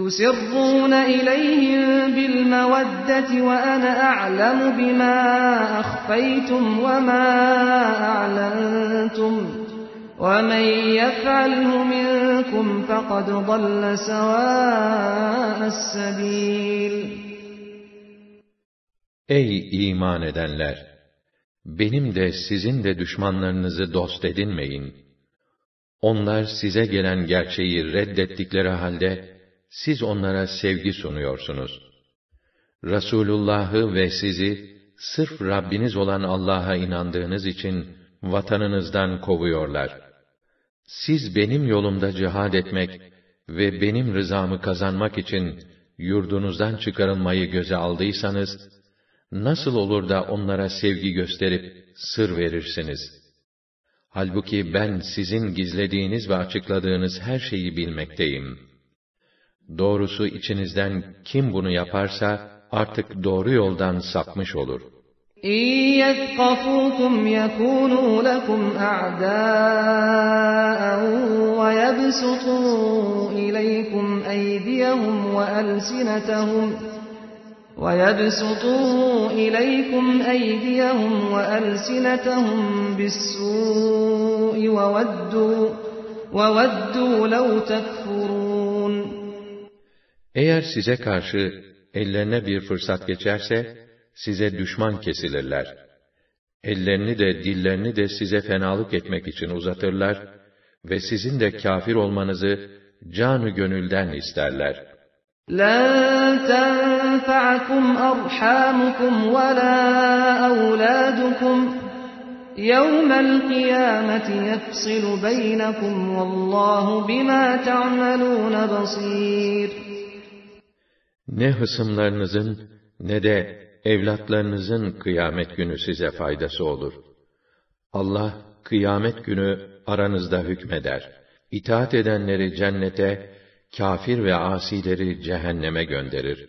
Speaker 2: تُسِرُّونَ اِلَيْهِمْ بِالْمَوَدَّةِ وَأَنَا أَعْلَمُ بِمَا أَخْفَيْتُمْ وَمَا أَعْلَنْتُمْ
Speaker 1: وَمَنْ يَفْعَلْهُ مِنْكُمْ فَقَدْ ضَلَّ سَوَاءَ السَّبِيلِ Ey iman edenler! Benim de sizin de düşmanlarınızı dost edinmeyin. Onlar size gelen gerçeği reddettikleri halde, siz onlara sevgi sunuyorsunuz. Rasulullahı ve sizi sırf Rabbiniz olan Allah'a inandığınız için vatanınızdan kovuyorlar. Siz benim yolumda cihad etmek ve benim rızamı kazanmak için yurdunuzdan çıkarılmayı göze aldıysanız, nasıl olur da onlara sevgi gösterip sır verirsiniz? Halbuki ben sizin gizlediğiniz ve açıkladığınız her şeyi bilmekteyim.'' Doğrusu içinizden kim bunu yaparsa artık doğru yoldan sapmış olur.
Speaker 2: اِنْ يَثْقَفُوكُمْ يَكُونُوا لَكُمْ أَعْدَاءً وَيَبْسُطُوا إِلَيْكُمْ أَيْدِيَهُمْ وَأَلْسِنَتَهُمْ وَيَبْسُطُوا إِلَيْكُمْ أَيْدِيَهُمْ وَأَلْسِنَتَهُمْ بِالسُّوءِ وَوَدُّوا وَوَدُّوا لَوْ تَكْفُرُونَ
Speaker 1: eğer size karşı ellerine bir fırsat geçerse, size düşman kesilirler. Ellerini de dillerini de size fenalık etmek için uzatırlar ve sizin de kafir olmanızı canı gönülden isterler.''
Speaker 2: لن تنفعكم أرحامكم ولا أولادكم يوم القيامة يفصل بينكم والله بما تعملون بصير
Speaker 1: ne hısımlarınızın ne de evlatlarınızın kıyamet günü size faydası olur. Allah kıyamet günü aranızda hükmeder. İtaat edenleri cennete, kafir ve asileri cehenneme gönderir.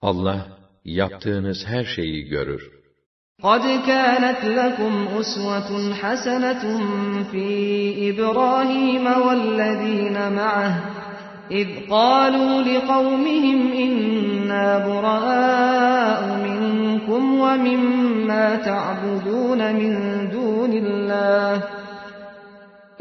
Speaker 1: Allah yaptığınız her şeyi görür.
Speaker 2: قَدْ كَانَتْ لَكُمْ أُسْوَةٌ حَسَنَةٌ فِي إِبْرَاهِيمَ وَالَّذ۪ينَ مَعَهُ إذ قالوا لقومهم إنا براء منكم ومما تعبدون من دون الله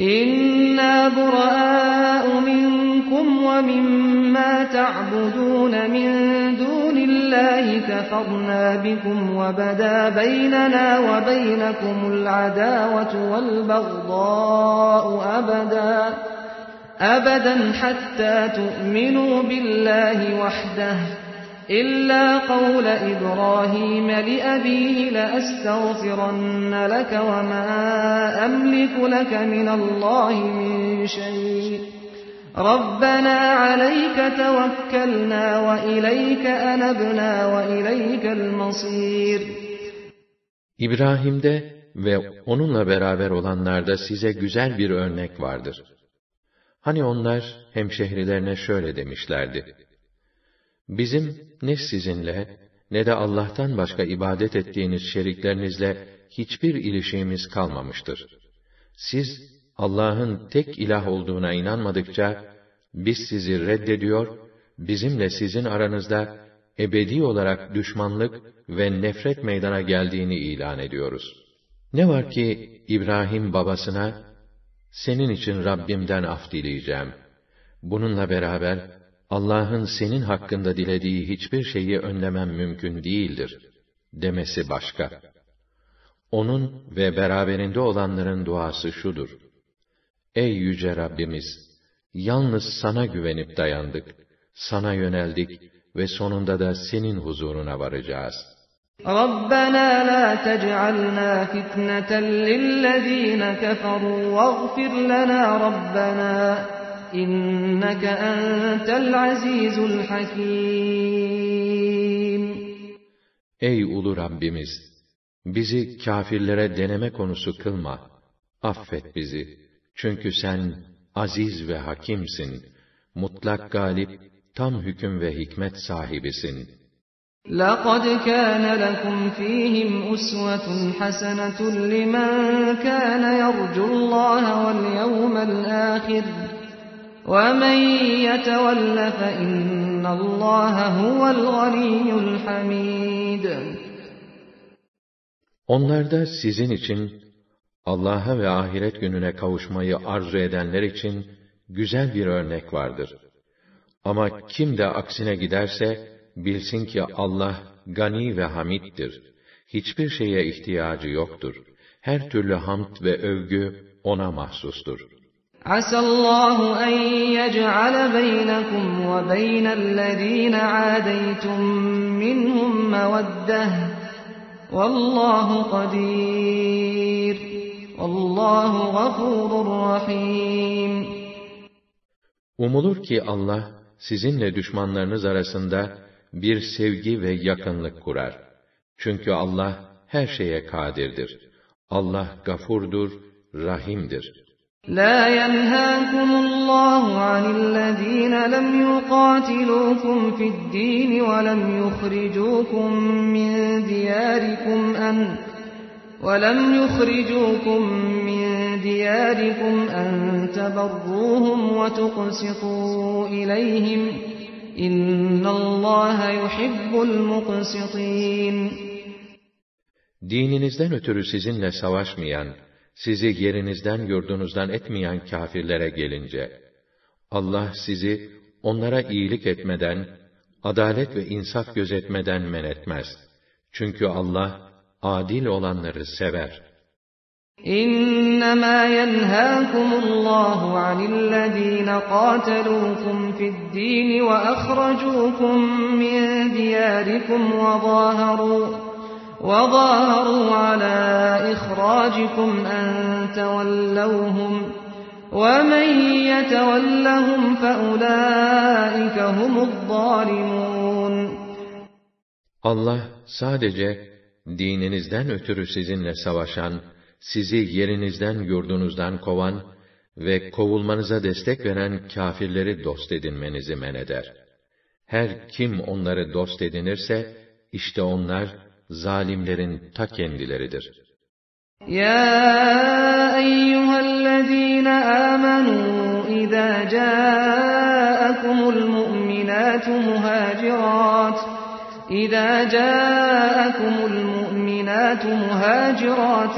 Speaker 2: إنا براء منكم ومما تعبدون من دون الله كفرنا بكم وبدا بيننا وبينكم العداوة والبغضاء أبداً أبدا حتى تؤمنوا بالله وحده إلا قول إبراهيم لأبيه لأستغفرن لك وما أملك لك من الله من شيء ربنا عليك توكلنا وإليك أنبنا وإليك المصير İbrahim'de
Speaker 1: ve onunla beraber olanlarda size güzel bir örnek vardır. Hani onlar hemşehrilerine şöyle demişlerdi. Bizim ne sizinle ne de Allah'tan başka ibadet ettiğiniz şeriklerinizle hiçbir ilişiğimiz kalmamıştır. Siz Allah'ın tek ilah olduğuna inanmadıkça biz sizi reddediyor, bizimle sizin aranızda ebedi olarak düşmanlık ve nefret meydana geldiğini ilan ediyoruz. Ne var ki İbrahim babasına senin için Rabbimden af dileyeceğim. Bununla beraber, Allah'ın senin hakkında dilediği hiçbir şeyi önlemem mümkün değildir, demesi başka. Onun ve beraberinde olanların duası şudur. Ey yüce Rabbimiz! Yalnız sana güvenip dayandık, sana yöneldik ve sonunda da senin huzuruna varacağız.'' رَبَّنَا لَا تَجْعَلْنَا فِتْنَةً لِلَّذ۪ينَ كَفَرُوا وَاغْفِرْ لَنَا رَبَّنَا اِنَّكَ اَنْتَ الْعَز۪يزُ الْحَك۪يمُ Ey ulu Rabbimiz! Bizi kafirlere deneme konusu kılma. Affet bizi. Çünkü sen aziz ve hakimsin. Mutlak galip, tam hüküm ve hikmet sahibisin.'' لَقَدْ كَانَ لَكُمْ ف۪يهِمْ أُسْوَةٌ حَسَنَةٌ لِمَنْ كَانَ يَرْجُ اللّٰهَ وَالْيَوْمَ الْآخِرِ وَمَنْ يَتَوَلَّ فَاِنَّ اللّٰهَ هُوَ الْغَن۪يُّ الْحَم۪يدُ Onlarda sizin için Allah'a ve ahiret gününe kavuşmayı arzu edenler için güzel bir örnek vardır. Ama kim de aksine giderse, bilsin ki Allah gani ve hamittir. Hiçbir şeye ihtiyacı yoktur. Her türlü hamd ve övgü ona mahsustur.
Speaker 2: عَسَى اللّٰهُ اَنْ يَجْعَلَ بَيْنَكُمْ وَبَيْنَ الَّذ۪ينَ عَادَيْتُمْ مِنْهُمْ مَوَدَّةً وَاللّٰهُ قَد۪يرٌ وَاللّٰهُ غَفُورٌ رَحِيمٌ
Speaker 1: Umulur ki Allah sizinle düşmanlarınız arasında bir sevgi ve yakınlık kurar. Çünkü Allah her şeye kadirdir. Allah gafurdur, rahimdir.
Speaker 2: لا ينهاكم الله عن الذين لم يقاتلوكم في الدين ولم يخرجوكم من دياركم أن ولم يخرجوكم من دياركم أن تبروهم وتقسطوا إليهم ۖ İnnallâhe yuhibbul
Speaker 1: muqsitin. Dininizden ötürü sizinle savaşmayan, sizi yerinizden yurdunuzdan etmeyen kafirlere gelince, Allah sizi onlara iyilik etmeden, adalet ve insaf gözetmeden men etmez. Çünkü Allah, adil olanları sever.''
Speaker 2: إنما ينهاكم الله عن الذين قاتلوكم في الدين وأخرجوكم من دياركم وظاهروا وظاهروا على إخراجكم أن تولوهم ومن يتولهم فأولئك هم الظالمون
Speaker 1: الله sadece dininizden ötürü sizinle savaşan sizi yerinizden yurdunuzdan kovan ve kovulmanıza destek veren kâfirleri dost edinmenizi men eder. Her kim onları dost edinirse, işte onlar zalimlerin ta kendileridir.
Speaker 2: Ya eyyühellezîne âmenû idâ câekumul mu'minâtu muhâcirâtu إذا جاءكم المؤمنات مهاجرات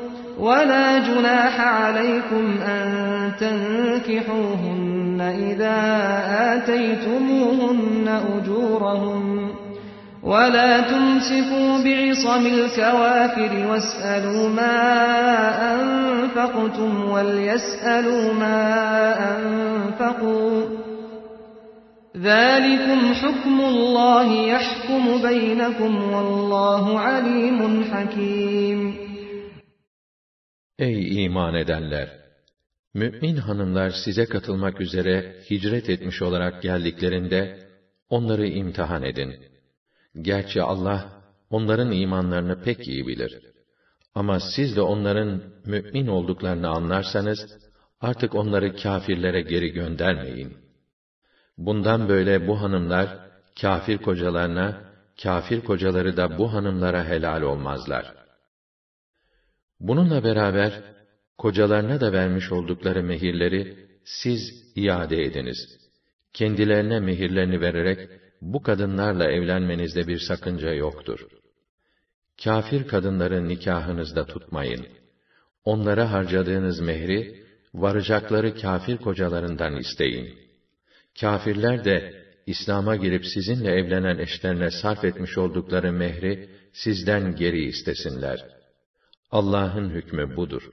Speaker 2: ولا جناح عليكم أن تنكحوهن إذا آتيتموهن أجورهم ولا تمسكوا بعصم الكوافر واسألوا ما أنفقتم وليسألوا ما أنفقوا ذلكم حكم الله يحكم بينكم والله عليم حكيم
Speaker 1: Ey iman edenler! Mü'min hanımlar size katılmak üzere hicret etmiş olarak geldiklerinde, onları imtihan edin. Gerçi Allah, onların imanlarını pek iyi bilir. Ama siz de onların mü'min olduklarını anlarsanız, artık onları kafirlere geri göndermeyin. Bundan böyle bu hanımlar, kafir kocalarına, kafir kocaları da bu hanımlara helal olmazlar.'' Bununla beraber, kocalarına da vermiş oldukları mehirleri, siz iade ediniz. Kendilerine mehirlerini vererek, bu kadınlarla evlenmenizde bir sakınca yoktur. Kafir kadınların nikahınızda tutmayın. Onlara harcadığınız mehri, varacakları kafir kocalarından isteyin. Kafirler de, İslam'a girip sizinle evlenen eşlerine sarf etmiş oldukları mehri, sizden geri istesinler.'' Allah'ın hükmü budur.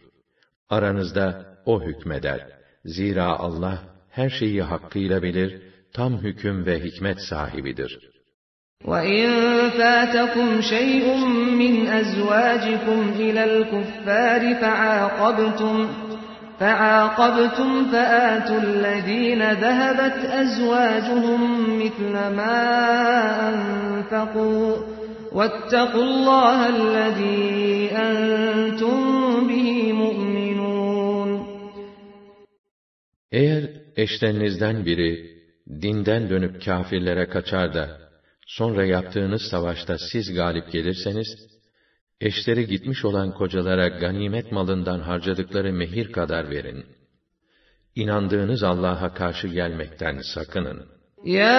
Speaker 1: Aranızda o hükmeder. Zira Allah her şeyi hakkıyla bilir, tam hüküm ve hikmet sahibidir.
Speaker 2: وَاِنْ فَاتَكُمْ شَيْءٌ مِّنْ أَزْوَاجِكُمْ إِلَى الْكُفَّارِ فَعَاقَبْتُمْ فَعَاقَبْتُمْ فَآتُوا الَّذ۪ينَ ذَهَبَتْ أَزْوَاجُهُمْ مِثْلَ مَا أَنْفَقُوا وَاتَّقُوا اللّٰهَ الَّذ۪ي
Speaker 1: أَنْتُمْ بِهِ مُؤْمِنُونَ Eğer eşlerinizden biri dinden dönüp kafirlere kaçar da sonra yaptığınız savaşta siz galip gelirseniz eşleri gitmiş olan kocalara ganimet malından harcadıkları mehir kadar verin. İnandığınız Allah'a karşı gelmekten sakının.
Speaker 2: Ya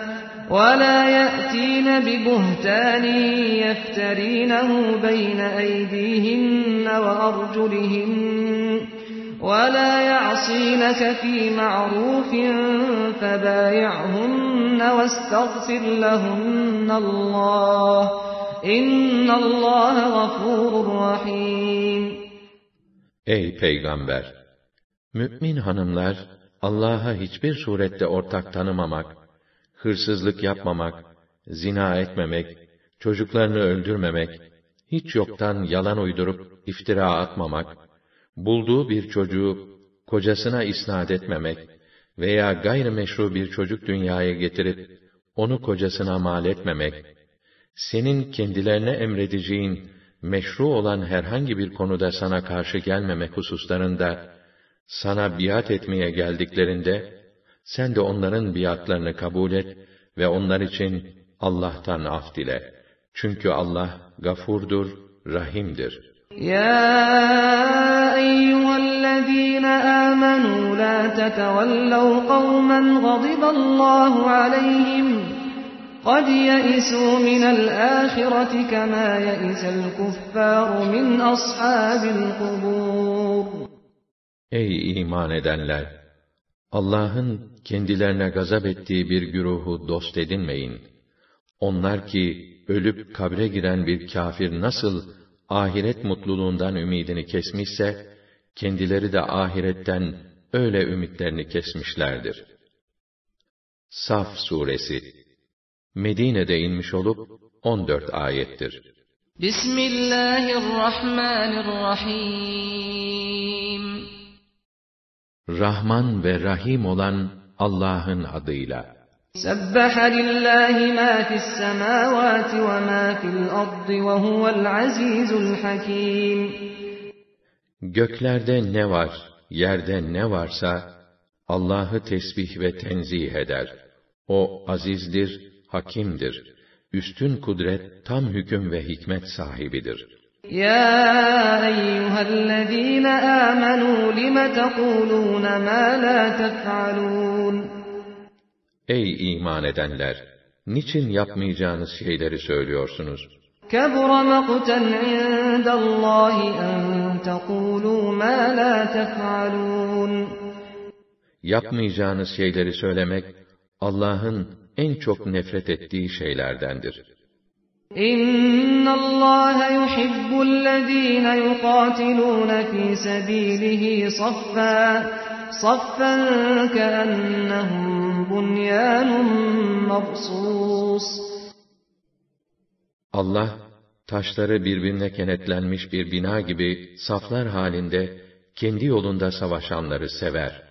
Speaker 2: وَلَا يَأْتِينَ بِبُهْتَانٍ يَفْتَرِينَهُ بَيْنَ أَيْدِيهِنَّ وَأَرْجُلِهِنَّ وَلَا يَعْصِينَكَ فِي مَعْرُوفٍ فَبَايِعْهُنَّ وَاسْتَغْفِرْ لَهُنَّ اللّٰهِ اِنَّ اللّٰهَ غَفُورٌ رَحِيمٌ
Speaker 1: Ey Peygamber! Mü'min hanımlar, Allah'a hiçbir surette ortak tanımamak, hırsızlık yapmamak, zina etmemek, çocuklarını öldürmemek, hiç yoktan yalan uydurup iftira atmamak, bulduğu bir çocuğu kocasına isnat etmemek veya gayrimeşru bir çocuk dünyaya getirip onu kocasına mal etmemek, senin kendilerine emredeceğin meşru olan herhangi bir konuda sana karşı gelmemek hususlarında sana biat etmeye geldiklerinde sen de onların biatlarını kabul et ve onlar için Allah'tan af dile. Çünkü Allah gafurdur, rahimdir. Ya
Speaker 2: eyyühellezîne âmenû la tetevellev kavmen gadiballâhu aleyhim. قَدْ يَئِسُوا مِنَ الْآخِرَةِ كَمَا يَئِسَ الْكُفَّارُ مِنْ
Speaker 1: أَصْحَابِ الْقُبُورِ Ey iman edenler! Allah'ın kendilerine gazap ettiği bir güruhu dost edinmeyin. Onlar ki ölüp kabre giren bir kafir nasıl ahiret mutluluğundan ümidini kesmişse kendileri de ahiretten öyle ümitlerini kesmişlerdir. Saf suresi Medine'de inmiş olup 14 ayettir.
Speaker 2: Bismillahirrahmanirrahim
Speaker 1: Rahman ve Rahim olan Allah'ın adıyla. سَبَّحَ
Speaker 2: لِلَّهِ مَا فِي السَّمَاوَاتِ وَمَا فِي الْأَرْضِ وَهُوَ الْعَزِيزُ الْحَكِيمُ
Speaker 1: Göklerde ne var, yerde ne varsa Allah'ı tesbih ve tenzih eder. O azizdir, hakimdir. Üstün kudret, tam hüküm ve hikmet sahibidir.''
Speaker 2: يا أيها الذين آمنوا لم تقولون ما لا
Speaker 1: Ey iman edenler! Niçin yapmayacağınız şeyleri söylüyorsunuz? كَبُرَ مَقْتًا عِنْدَ اللّٰهِ اَنْ تَقُولُوا مَا لَا تَفْعَلُونَ Yapmayacağınız şeyleri söylemek, Allah'ın en çok nefret ettiği şeylerdendir.
Speaker 2: اِنَّ اللّٰهَ يُحِبُّ الَّذ۪ينَ يُقَاتِلُونَ ف۪ي سَب۪يلِهِ صَفًّا صَفًّا كَأَنَّهُمْ بُنْيَانٌ مَرْصُوصٌ
Speaker 1: Allah, taşları birbirine kenetlenmiş bir bina gibi saflar halinde kendi yolunda savaşanları sever.''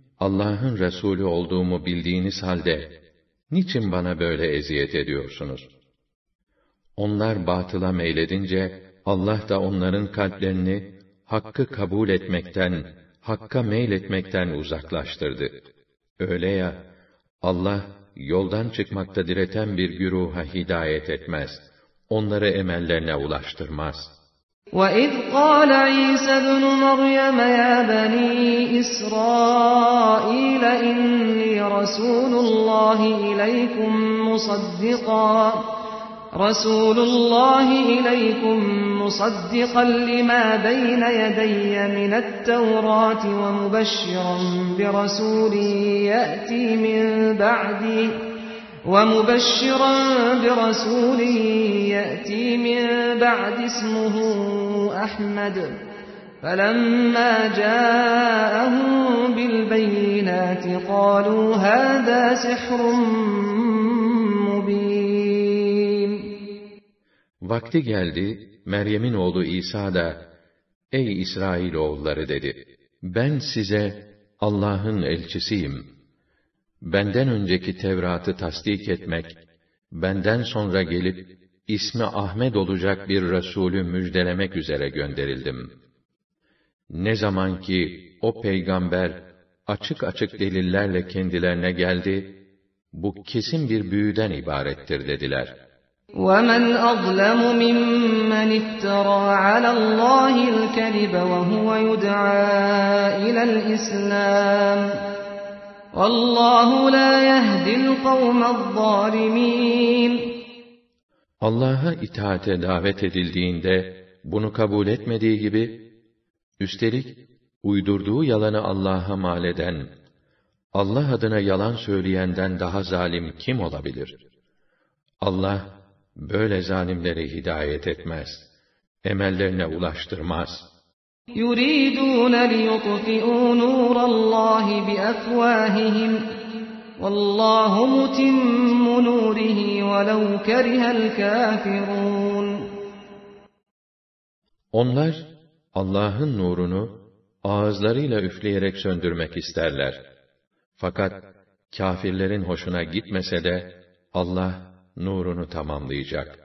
Speaker 1: Allah'ın Resulü olduğumu bildiğiniz halde, niçin bana böyle eziyet ediyorsunuz? Onlar batıla meyledince, Allah da onların kalplerini, hakkı kabul etmekten, hakka meyletmekten uzaklaştırdı. Öyle ya, Allah, yoldan çıkmakta direten bir güruha hidayet etmez, onları emellerine ulaştırmaz.''
Speaker 2: وَإِذْ قَالَ عِيسَى ابْنُ مَرْيَمَ يَا بَنِي إِسْرَائِيلَ إِنِّي رَسُولُ اللَّهِ إِلَيْكُمْ مُصَدِّقًا رَسُولُ اللَّهِ إِلَيْكُمْ مُصَدِّقًا لِمَا بَيْنَ يَدَيَّ مِنَ التَّوْرَاةِ وَمُبَشِّرًا بِرَسُولٍ يَأْتِي مِنْ بَعْدِي وَمُبَشِّرًا بِرَسُولٍ يَأْتِي مِنْ بَعْدِ اسْمُهُ أَحْمَدُ فَلَمَّا جَاءَهُم بِالْبَيِّنَاتِ قَالُوا هَذَا سِحْرٌ مُبِينٌ
Speaker 1: Vakti geldi, Meryem'in oğlu İsa da, Ey İsrail oğulları dedi, ben size Allah'ın elçisiyim.'' benden önceki Tevrat'ı tasdik etmek, benden sonra gelip, ismi Ahmet olacak bir Resulü müjdelemek üzere gönderildim. Ne zaman ki o peygamber açık açık delillerle kendilerine geldi, bu kesin bir büyüden ibarettir dediler. وَمَنْ أَظْلَمُ مِمَّنِ افْتَرَى عَلَى اللّٰهِ الْكَذِبَ وَهُوَ يُدْعَى إِلَى الْإِسْلَامِ Vallahu la yehdil zalimin. Allah'a itaate davet edildiğinde bunu kabul etmediği gibi üstelik uydurduğu yalanı Allah'a mal eden Allah adına yalan söyleyenden daha zalim kim olabilir? Allah böyle zalimleri hidayet etmez, emellerine ulaştırmaz.''
Speaker 2: يُرِيدُونَ لِيُطْفِئُوا نُورَ اللّٰهِ بِأَفْوَاهِهِمْ وَاللّٰهُ مُتِمُّ نُورِهِ وَلَوْ كَرِهَ الْكَافِرُونَ
Speaker 1: Onlar Allah'ın nurunu ağızlarıyla üfleyerek söndürmek isterler. Fakat kafirlerin hoşuna gitmese de Allah nurunu tamamlayacak.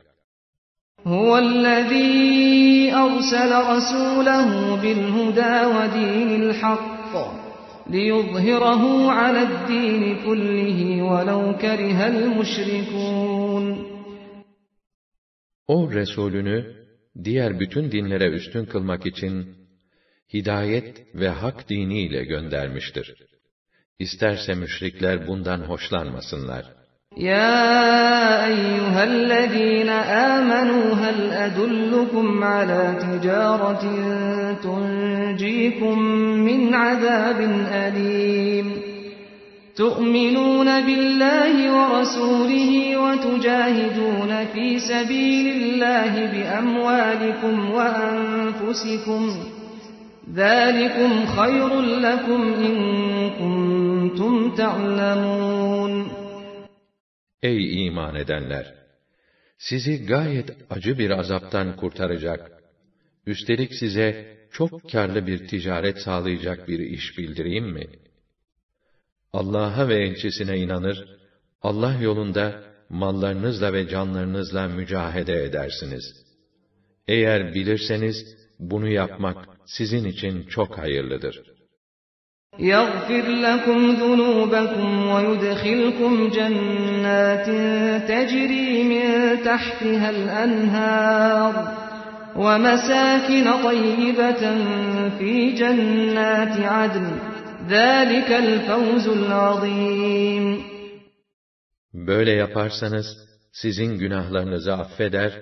Speaker 1: هو الذي أرسل رسوله بالهدى ودين الحق ليظهره على الدين كله ولو كره المشركون O Resulünü diğer bütün dinlere üstün kılmak için hidayet ve hak dini ile göndermiştir. İsterse müşrikler bundan hoşlanmasınlar.
Speaker 2: يا أيها الذين آمنوا هل أدلكم على تجارة تنجيكم من عذاب أليم تؤمنون بالله ورسوله وتجاهدون في سبيل الله بأموالكم وأنفسكم ذلكم خير لكم إن كنتم تعلمون
Speaker 1: Ey iman edenler! Sizi gayet acı bir azaptan kurtaracak, üstelik size çok karlı bir ticaret sağlayacak bir iş bildireyim mi? Allah'a ve elçisine inanır, Allah yolunda mallarınızla ve canlarınızla mücahede edersiniz. Eğer bilirseniz, bunu yapmak sizin için çok hayırlıdır.''
Speaker 2: يغفر لكم ذنوبكم ويدخلكم جنات تجري من تحتها الأنهار ومساكن طيبة في جنات عدن ذلك الفوز العظيم
Speaker 1: Böyle yaparsanız sizin günahlarınızı affeder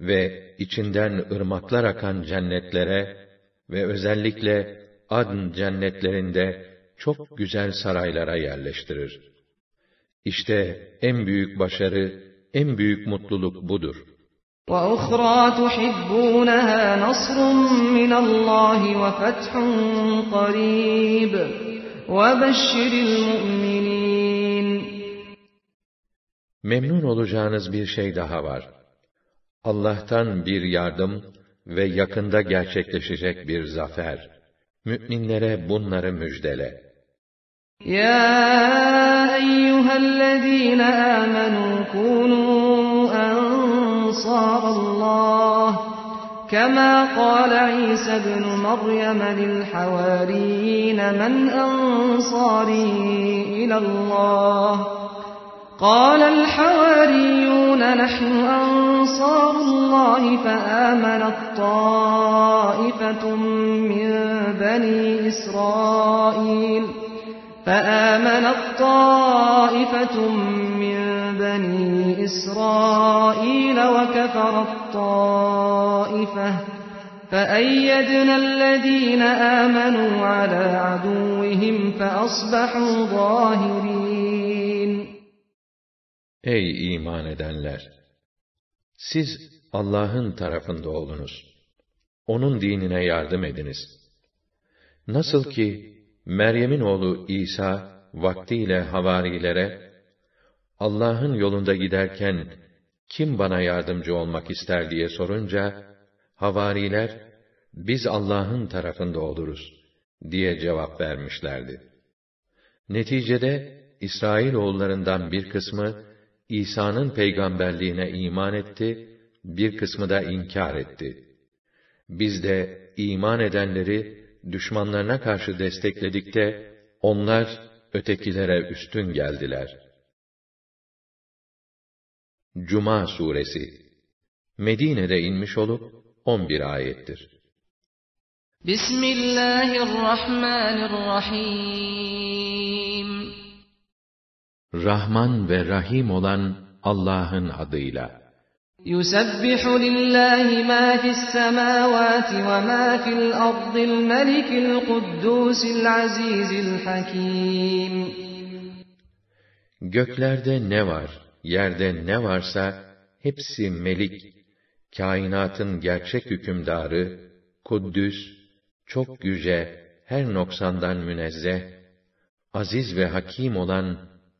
Speaker 1: ve içinden ırmaklar akan cennetlere ve özellikle adn cennetlerinde çok güzel saraylara yerleştirir. İşte en büyük başarı, en büyük mutluluk budur. وَأُخْرَى تُحِبُّونَهَا نَصْرٌ مِّنَ اللّٰهِ وَفَتْحٌ قَرِيبٌ وَبَشِّرِ Memnun olacağınız bir şey daha var. Allah'tan bir yardım ve yakında gerçekleşecek bir zafer. Müminlere bunları müjdele.
Speaker 2: Ya eyyühellezine amenu kunu ansarallah. كما قال عيسى ابن مريم للحواريين من أنصاري إلى الله؟ قال الحواريون نحن أنصار الله فآمنت طائفة من بني إسرائيل فآمنت طائفة من بني إسرائيل وكفرت طائفة فأيدنا الذين آمنوا على عدوهم فأصبحوا ظاهرين
Speaker 1: Ey iman edenler! Siz Allah'ın tarafında olunuz. Onun dinine yardım ediniz. Nasıl ki Meryem'in oğlu İsa vaktiyle havarilere Allah'ın yolunda giderken kim bana yardımcı olmak ister diye sorunca havariler biz Allah'ın tarafında oluruz diye cevap vermişlerdi. Neticede İsrail oğullarından bir kısmı İsa'nın peygamberliğine iman etti, bir kısmı da inkar etti. Biz de iman edenleri düşmanlarına karşı destekledik de, onlar ötekilere üstün geldiler. Cuma suresi Medine'de inmiş olup 11 ayettir.
Speaker 2: Bismillahirrahmanirrahim
Speaker 1: Rahman ve Rahim olan Allah'ın adıyla. يُسَبِّحُ لِلَّهِ مَا
Speaker 2: فِي السَّمَاوَاتِ وَمَا فِي الْأَرْضِ الْمَلِكِ الْقُدُّوسِ الْعَزِيزِ الْحَكِيمِ
Speaker 1: Göklerde ne var, yerde ne varsa hepsi melik, kainatın gerçek hükümdarı, Kuddüs, çok yüce, her noksandan münezzeh, aziz ve hakim olan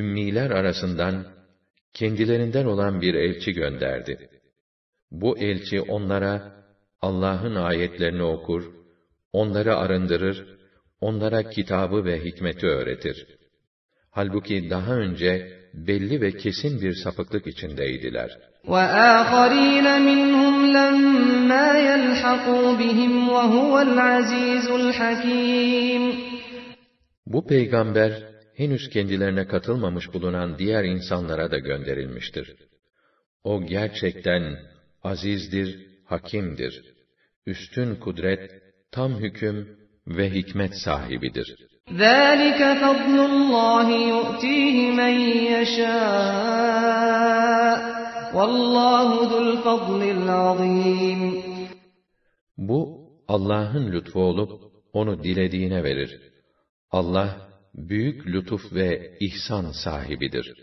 Speaker 1: ümmiler arasından kendilerinden olan bir elçi gönderdi. Bu elçi onlara Allah'ın ayetlerini okur, onları arındırır, onlara kitabı ve hikmeti öğretir. Halbuki daha önce belli ve kesin bir sapıklık içindeydiler. وَآخَرِينَ مِنْهُمْ
Speaker 2: لَمَّا يَلْحَقُوا بِهِمْ وَهُوَ الْعَزِيزُ الْحَكِيمُ
Speaker 1: Bu peygamber henüz kendilerine katılmamış bulunan diğer insanlara da gönderilmiştir. O gerçekten azizdir, hakimdir. Üstün kudret, tam hüküm ve hikmet sahibidir. ذَٰلِكَ فَضْلُ اللّٰهِ يُؤْتِيهِ مَنْ يَشَاءُ وَاللّٰهُ ذُو الْفَضْلِ الْعَظِيمِ Bu, Allah'ın lütfu olup, onu dilediğine verir. Allah, büyük lütuf ve ihsan sahibidir.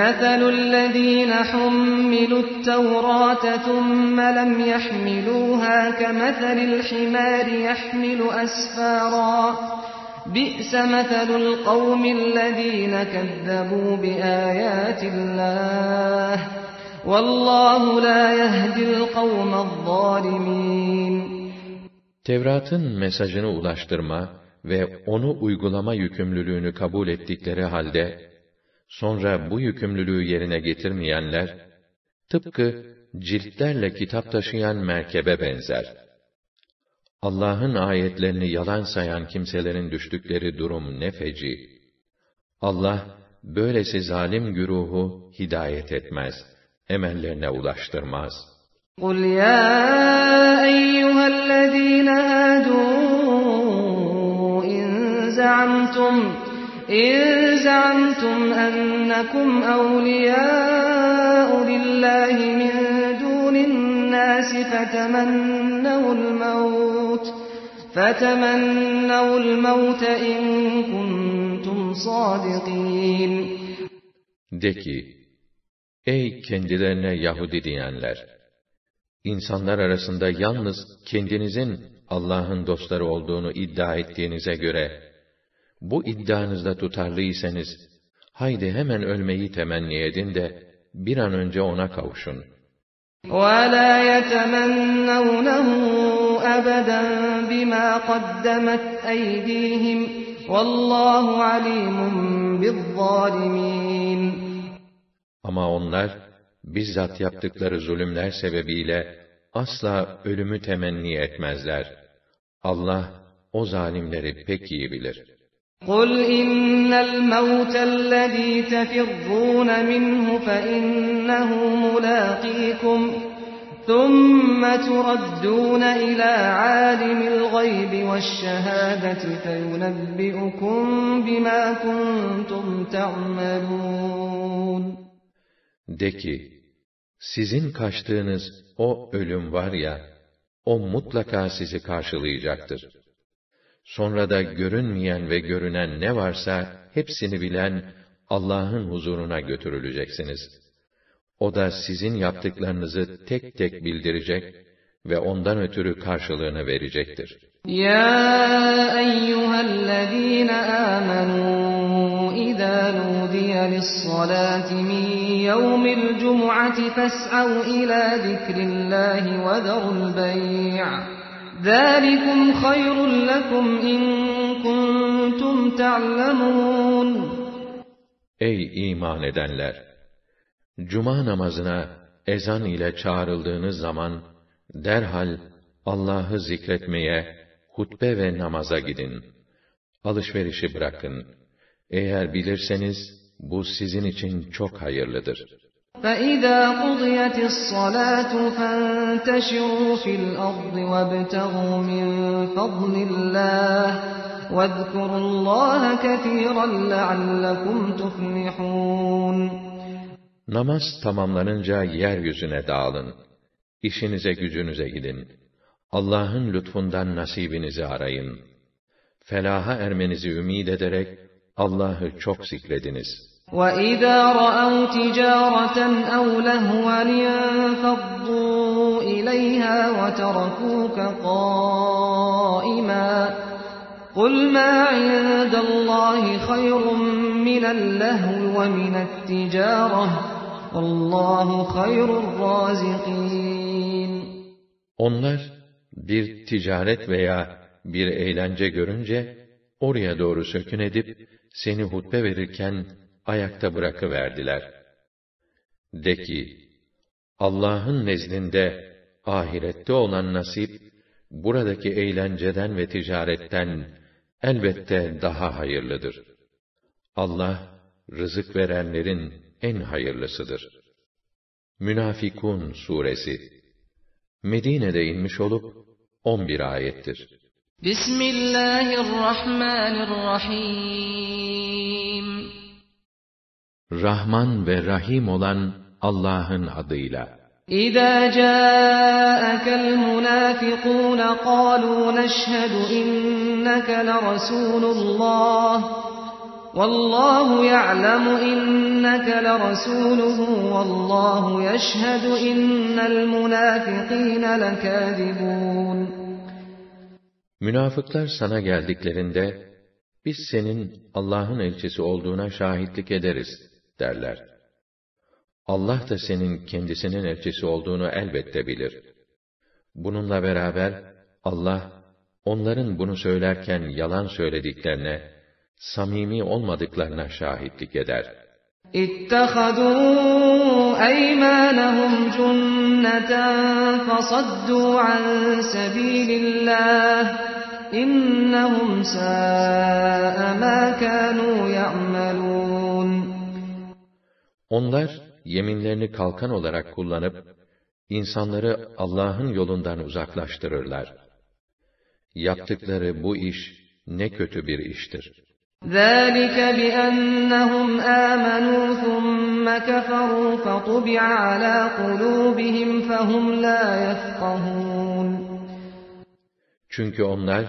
Speaker 1: مَثَلُ الَّذ۪ينَ حُمِّلُوا التَّوْرَاتَ ثُمَّ لَمْ
Speaker 2: يَحْمِلُوهَا كَمَثَلِ الْحِمَارِ يَحْمِلُ أَسْفَارًا بِئْسَ مَثَلُ الْقَوْمِ الَّذ۪ينَ كَذَّبُوا بِآيَاتِ اللّٰهِ وَاللّٰهُ لَا يَهْدِي الْقَوْمَ الظَّالِمِينَ
Speaker 1: Tevrat'ın mesajını ulaştırma, ve onu uygulama yükümlülüğünü kabul ettikleri halde, sonra bu yükümlülüğü yerine getirmeyenler, tıpkı ciltlerle kitap taşıyan merkebe benzer. Allah'ın ayetlerini yalan sayan kimselerin düştükleri durum ne feci. Allah, böylesi zalim güruhu hidayet etmez, emellerine ulaştırmaz.
Speaker 2: قُلْ يَا أَيُّهَا الَّذ۪ينَ هَادُوا زعمتم إن زعمتم أنكم أولياء لله من دون الناس فتمنوا الموت فتمنوا الموت إن كنتم صادقين
Speaker 1: De ki, ey kendilerine Yahudi diyenler! İnsanlar arasında yalnız kendinizin Allah'ın dostları olduğunu iddia ettiğinize göre, bu iddianızda tutarlıysanız, haydi hemen ölmeyi temenni edin de, bir an önce ona kavuşun. وَلَا يَتَمَنَّوْنَهُ أَبَدًا بِمَا قَدَّمَتْ أَيْدِيهِمْ وَاللّٰهُ عَلِيمٌ بِالظَّالِمِينَ Ama onlar, bizzat yaptıkları zulümler sebebiyle, asla ölümü temenni etmezler. Allah, o zalimleri pek iyi bilir.''
Speaker 2: قل إن الموت الذي تفرون منه فإنه ملاقيكم ثم تردون إلى عالم الغيب والشهادة فينبئكم بما كنتم تعملون
Speaker 1: De ki, sizin kaçtığınız o ölüm var ya, o mutlaka sizi karşılayacaktır. Sonra da görünmeyen ve görünen ne varsa hepsini bilen Allah'ın huzuruna götürüleceksiniz. O da sizin yaptıklarınızı tek tek bildirecek ve ondan ötürü karşılığını verecektir.
Speaker 2: Ya eyyühellezîne âmenû idâ nudiye lissalâti min yevmil cum'ati fes'av ilâ zikrillâhi ve derul bey'a. ذَٰلِكُمْ خَيْرٌ لَكُمْ اِنْ كُنْتُمْ تَعْلَمُونَ
Speaker 1: Ey iman edenler! Cuma namazına ezan ile çağrıldığınız zaman, derhal Allah'ı zikretmeye, hutbe ve namaza gidin. Alışverişi bırakın. Eğer bilirseniz, bu sizin için çok hayırlıdır.'' فَإِذَا قُضِيَتِ الصَّلَاةُ فَانْتَشِرُوا
Speaker 2: فِي الْأَرْضِ وَابْتَغُوا مِنْ فَضْلِ اللّٰهِ وَاذْكُرُوا اللّٰهَ كَثِيرًا لَعَلَّكُمْ تُفْلِحُونَ
Speaker 1: Namaz tamamlanınca yeryüzüne dağılın. İşinize gücünüze gidin. Allah'ın lütfundan nasibinizi arayın. Felaha ermenizi ümid ederek Allah'ı çok zikrediniz.''
Speaker 2: وَإِذَا رَأَوْا تِجَارَةً اَوْ لَهْوًا انْفَضُّوا اِلَيْهَا وَتَرَكُوكَ قَائِمًا قُلْ مَا عِندَ اللّٰهِ خَيْرٌ مِنَ اللَّهْوِ وَمِنَ التِّجَارَةِ وَاللّٰهُ خَيْرُ
Speaker 1: الرَّازِقِينَ Onlar bir ticaret veya bir eğlence görünce oraya doğru sökün edip seni hutbe verirken ayakta bırakıverdiler. De ki, Allah'ın nezdinde ahirette olan nasip, buradaki eğlenceden ve ticaretten elbette daha hayırlıdır. Allah, rızık verenlerin en hayırlısıdır. Münafikun suresi Medine'de inmiş olup 11 ayettir.
Speaker 2: Bismillahirrahmanirrahim
Speaker 1: Rahman ve Rahim olan Allah'ın adıyla. İza ca'akal munafiqun qalu neşhedü innaka la rasulullah. Vallahu ya'lemu innaka la rasuluhu vallahu yeşhedü
Speaker 2: innel munafiqina lekâzibûn.
Speaker 1: Münafıklar sana geldiklerinde biz senin Allah'ın elçisi olduğuna şahitlik ederiz derler. Allah da senin kendisinin elçisi olduğunu elbette bilir. Bununla beraber Allah onların bunu söylerken yalan söylediklerine, samimi olmadıklarına şahitlik eder.
Speaker 2: اتَّخَذُوا اَيْمَانَهُمْ جُنَّةً فَصَدُّوا عَنْ سَب۪يلِ اللّٰهِ اِنَّهُمْ سَاءَ مَا كَانُوا يَعْمَلُونَ
Speaker 1: onlar yeminlerini kalkan olarak kullanıp insanları Allah'ın yolundan uzaklaştırırlar. Yaptıkları bu iş ne kötü bir iştir.
Speaker 2: ذَٰلِكَ بِأَنَّهُمْ آمَنُوا ثُمَّ كَفَرُوا فَطُبِعَ عَلَى قُلُوبِهِمْ فَهُمْ لَا يَفْقَهُونَ
Speaker 1: Çünkü onlar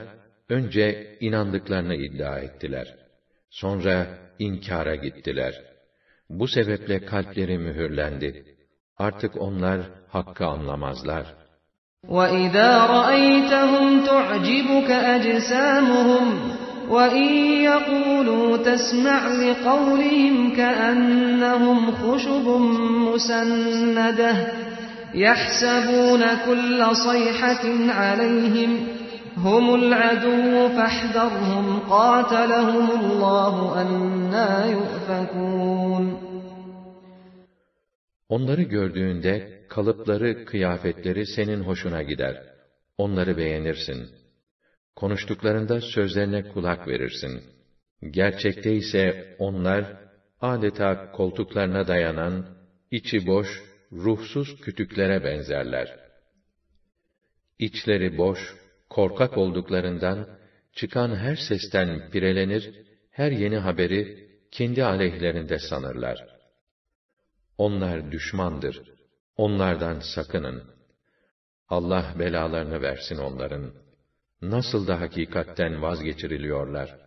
Speaker 1: önce inandıklarını iddia ettiler. Sonra inkara gittiler.'' Bu sebeple kalpleri mühürlendi. Artık onlar hakkı anlamazlar.
Speaker 2: وَإِذَا رَأَيْتَهُمْ تُعْجِبُكَ أَجْسَامُهُمْ وَإِنْ يَقُولُوا تَسْمَعْ لِقَوْلِهِمْ كَأَنَّهُمْ خُشُبٌ مُسَنَّدَةٌ يَحْسَبُونَ كُلَّ صَيْحَةٍ عَلَيْهِمْ هُمُ الْعَدُوُّ فَاحْذَرْهُمْ قَاتَلَهُمُ اللّٰهُ
Speaker 1: اَنَّا يُؤْفَكُونَ Onları gördüğünde kalıpları, kıyafetleri senin hoşuna gider. Onları beğenirsin. Konuştuklarında sözlerine kulak verirsin. Gerçekte ise onlar adeta koltuklarına dayanan, içi boş, ruhsuz kütüklere benzerler. İçleri boş, korkak olduklarından, çıkan her sesten pirelenir, her yeni haberi kendi aleyhlerinde sanırlar. Onlar düşmandır. Onlardan sakının. Allah belalarını versin onların. Nasıl da hakikatten vazgeçiriliyorlar.''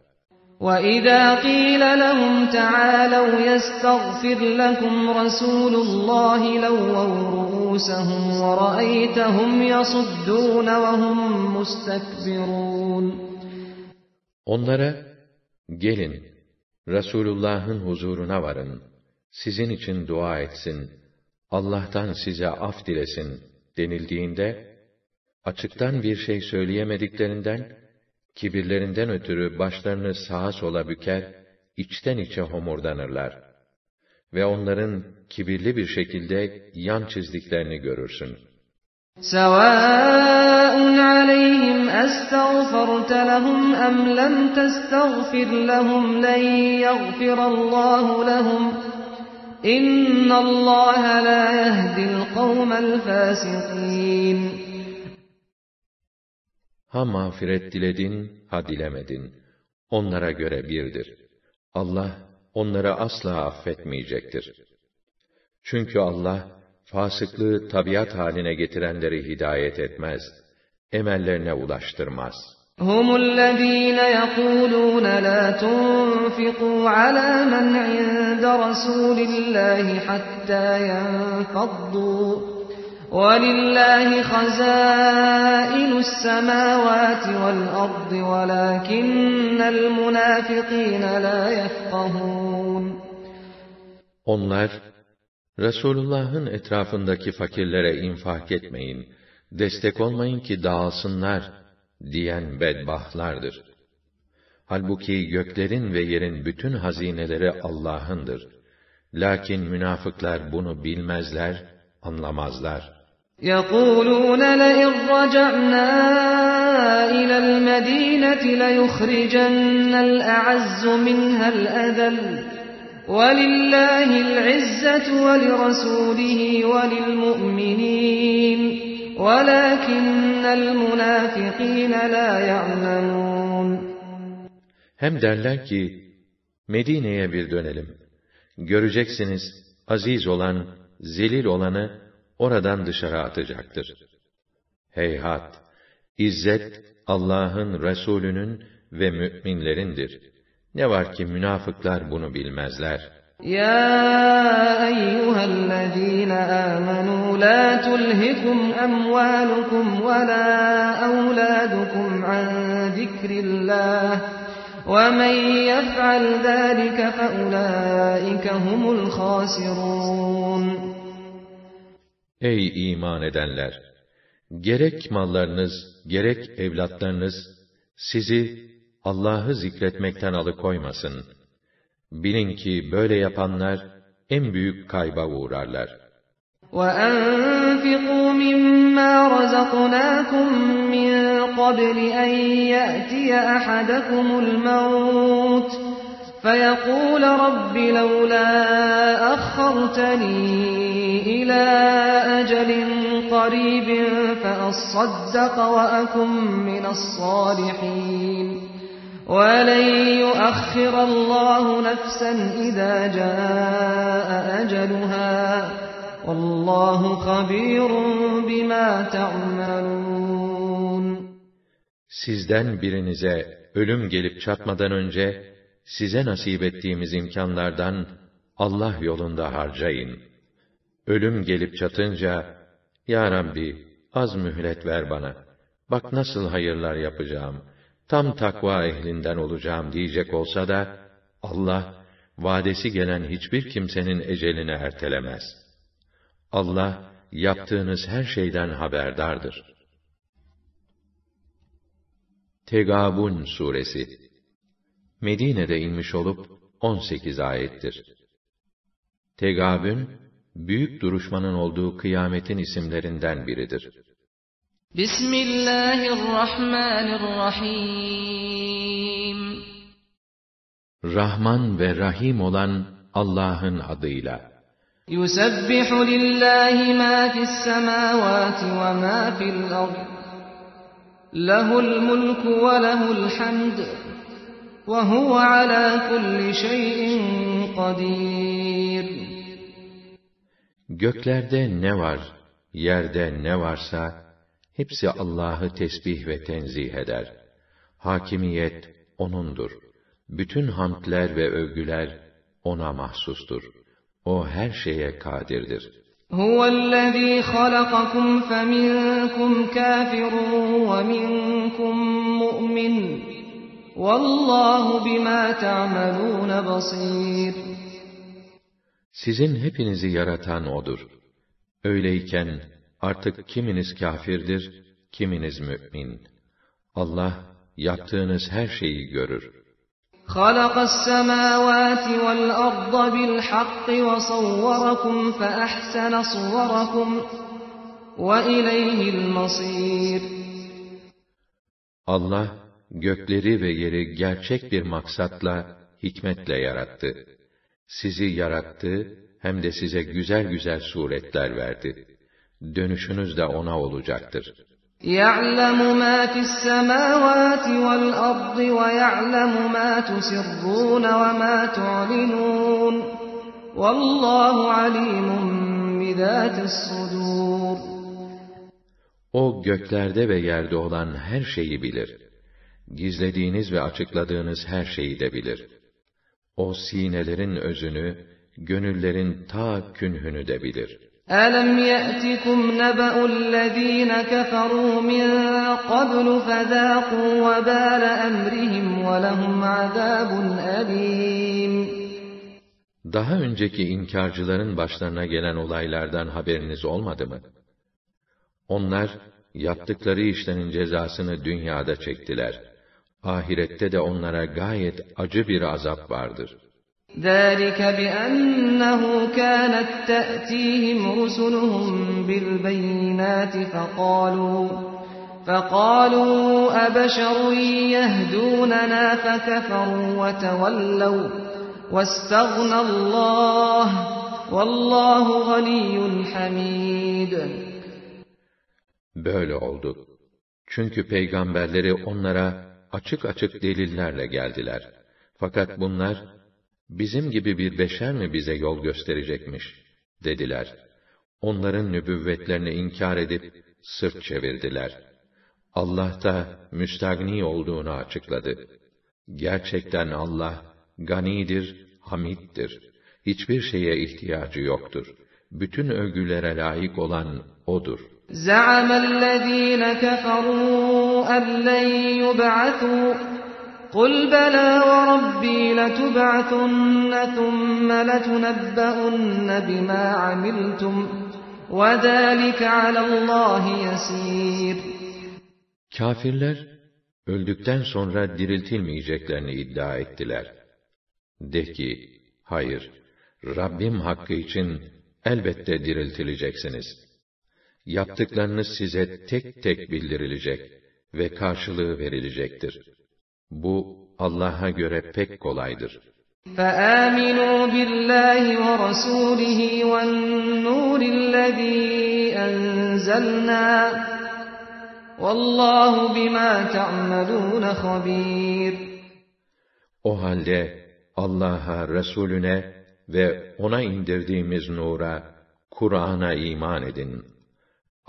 Speaker 2: وَإِذَا قِيلَ لَهُمْ تَعَالَوْا يَسْتَغْفِرْ لَكُمْ رَسُولُ اللّٰهِ لَوَّوْا رُؤُوسَهُمْ وَرَأَيْتَهُمْ يَصُدُّونَ
Speaker 1: وَهُمْ مُسْتَكْبِرُونَ Onlara, gelin, Resulullah'ın huzuruna varın, sizin için dua etsin, Allah'tan size af dilesin denildiğinde, açıktan bir şey söyleyemediklerinden, kibirlerinden ötürü başlarını sağa sola büker, içten içe homurdanırlar. Ve onların kibirli bir şekilde yan çizdiklerini görürsün.
Speaker 2: سَوَاءٌ عَلَيْهِمْ أَسْتَغْفَرْتَ لَهُمْ أَمْ لَمْ تَسْتَغْفِرْ لَهُمْ لَنْ يَغْفِرَ اللّٰهُ لَهُمْ اِنَّ اللّٰهَ لَا يَهْدِي الْقَوْمَ الْفَاسِقِينَ
Speaker 1: Ha mağfiret diledin, ha dilemedin. Onlara göre birdir. Allah, onları asla affetmeyecektir. Çünkü Allah, fasıklığı tabiat haline getirenleri hidayet etmez, emellerine ulaştırmaz.
Speaker 2: هُمُ الَّذ۪ينَ يَقُولُونَ لَا تُنْفِقُوا عَلَى مَنْ عِنْدَ رَسُولِ اللّٰهِ حَتَّى يَنْفَضُّوا وَلِلَّهِ خَزَائِنُ السَّمَاوَاتِ وَالْأَرْضِ
Speaker 1: وَلَاكِنَّ الْمُنَافِقِينَ لَا يَفْقَهُونَ Onlar, Resulullah'ın etrafındaki fakirlere infak etmeyin, destek olmayın ki dağılsınlar diyen bedbahtlardır. Halbuki göklerin ve yerin bütün hazineleri Allah'ındır. Lakin münafıklar bunu bilmezler, anlamazlar.'' يَقُولُونَ
Speaker 2: لَئِنْ رَجَعْنَا إِلَى الْمَد۪ينَةِ لَيُخْرِجَنَّ الْاَعَزُّ مِنْهَا الْاَذَلِ وَلِلَّهِ الْعِزَّةُ وَلِرَسُولِهِ وَلِلْمُؤْمِنِينَ وَلَكِنَّ الْمُنَافِقِينَ لَا يَعْلَمُونَ Hem derler
Speaker 1: ki, Medine'ye bir dönelim. Göreceksiniz, aziz olan, zelil olanı oradan dışarı atacaktır. Heyhat! İzzet, Allah'ın, Resulünün ve mü'minlerindir. Ne var ki münafıklar bunu bilmezler.
Speaker 2: Ya eyyühellezîne âmenû la tulhikum emvâlukum ve lâ evlâdukum an zikrillâh. وَمَنْ يَفْعَلْ ذَٰلِكَ فَأُولَٰئِكَ هُمُ الْخَاسِرُونَ
Speaker 1: Ey iman edenler! Gerek mallarınız, gerek evlatlarınız, sizi Allah'ı zikretmekten alıkoymasın. Bilin ki böyle yapanlar, en büyük kayba uğrarlar.
Speaker 2: وَاَنْفِقُوا مِمَّا رَزَقْنَاكُمْ مِنْ قَبْلِ اَنْ يَأْتِيَ أَحَدَكُمُ الْمَوْتِ فَيَقُولَ رَبِّ لَوْلَا أَخَّرْتَنِي إِلَى أَجَلٍ قَرِيبٍ فَأَصَّدَّقَ وَأَكُنْ مِنَ الصَّالِحِينَ وَلَنْ يُؤَخِّرَ اللّٰهُ نَفْسًا اِذَا جَاءَ أَجَلُهَا وَاللّٰهُ خَب۪يرٌ بِمَا تَعْمَلُونَ Sizden birinize ölüm gelip çatmadan önce
Speaker 1: size nasip ettiğimiz imkanlardan Allah yolunda harcayın. Ölüm gelip çatınca, Ya Rabbi, az mühlet ver bana. Bak nasıl hayırlar yapacağım. Tam takva ehlinden olacağım diyecek olsa da, Allah, vadesi gelen hiçbir kimsenin ecelini ertelemez. Allah, yaptığınız her şeyden haberdardır. Tegabun Suresi Medine'de inmiş olup 18 ayettir. Tegabün, büyük duruşmanın olduğu kıyametin isimlerinden biridir.
Speaker 2: Bismillahirrahmanirrahim.
Speaker 1: Rahman ve Rahim olan Allah'ın adıyla.
Speaker 2: ma لِلَّهِ مَا ve ma وَمَا فِي الْأَرْضِ لَهُ ve وَلَهُ الْحَمْدُ وَهُوَ عَلَى كُلِّ شَيْءٍ قَدِيرٌ
Speaker 1: Göklerde ne var, yerde ne varsa, hepsi Allah'ı tesbih ve tenzih eder. Hakimiyet O'nundur. Bütün hamdler ve övgüler O'na mahsustur. O her şeye kadirdir.
Speaker 2: هُوَ الَّذ۪ي خَلَقَكُمْ فَمِنْكُمْ كَافِرٌ وَمِنْكُمْ مُؤْمِنٌ Vallahu bima ta'malun basir.
Speaker 1: Sizin hepinizi yaratan odur. Öyleyken artık kiminiz kafirdir, kiminiz mümin. Allah yaptığınız her şeyi görür.
Speaker 2: خَلَقَ السَّمَاوَاتِ وَالْأَرْضَ بِالْحَقِّ وَصَوَّرَكُمْ فَأَحْسَنَ صُوَرَكُمْ
Speaker 1: وَإِلَيْهِ الْمَصِيرُ Allah gökleri ve yeri gerçek bir maksatla, hikmetle yarattı. Sizi yarattı, hem de size güzel güzel suretler verdi. Dönüşünüz de ona olacaktır. يَعْلَمُ مَا فِي السَّمَاوَاتِ
Speaker 2: وَالْأَرْضِ وَيَعْلَمُ مَا تُسِرُّونَ وَمَا تُعْلِنُونَ وَاللّٰهُ عَلِيمٌ بِذَاتِ الصُّدُورِ
Speaker 1: O göklerde ve yerde olan her şeyi bilir gizlediğiniz ve açıkladığınız her şeyi de bilir. O sinelerin özünü, gönüllerin ta künhünü de bilir. أَلَمْ يَأْتِكُمْ نَبَأُ الَّذ۪ينَ كَفَرُوا مِنْ قَبْلُ فَذَاقُوا وَبَالَ أَمْرِهِمْ وَلَهُمْ عَذَابٌ Daha önceki inkarcıların başlarına gelen olaylardan haberiniz olmadı mı? Onlar, yaptıkları işlerin cezasını dünyada çektiler.'' ahirette de onlara gayet acı bir azap vardır. ذَٰلِكَ
Speaker 2: بِأَنَّهُ كَانَتْ تَأْتِيهِمْ رُسُلُهُمْ بِالْبَيِّنَاتِ فَقَالُوا فَقَالُوا أَبَشَرٌ يَهْدُونَنَا فَكَفَرُوا وَتَوَلَّوْا وَاسْتَغْنَى اللّٰهُ وَاللّٰهُ غَنِيٌّ حَمِيدٌ
Speaker 1: Böyle oldu. Çünkü peygamberleri onlara açık açık delillerle geldiler. Fakat bunlar, bizim gibi bir beşer mi bize yol gösterecekmiş, dediler. Onların nübüvvetlerini inkar edip, sırt çevirdiler. Allah da müstagni olduğunu açıkladı. Gerçekten Allah, ganidir, hamiddir. Hiçbir şeye ihtiyacı yoktur. Bütün övgülere layık olan O'dur.''
Speaker 2: زعم الذين كفروا أن لن يبعثوا قل بلى وربي لتبعثن ثم
Speaker 1: لتنبؤن بما عملتم وذلك على الله يسير Kafirler öldükten sonra diriltilmeyeceklerini iddia ettiler. De ki, hayır, Rabbim hakkı için elbette diriltileceksiniz.'' yaptıklarınız size tek tek bildirilecek ve karşılığı verilecektir. Bu Allah'a göre pek kolaydır. فَآمِنُوا بِاللّٰهِ وَرَسُولِهِ وَالنُّورِ الَّذ۪ي أَنْزَلْنَا وَاللّٰهُ بِمَا تَعْمَلُونَ خَب۪يرٌ O halde Allah'a, Resulüne ve ona indirdiğimiz nura, Kur'an'a iman edin.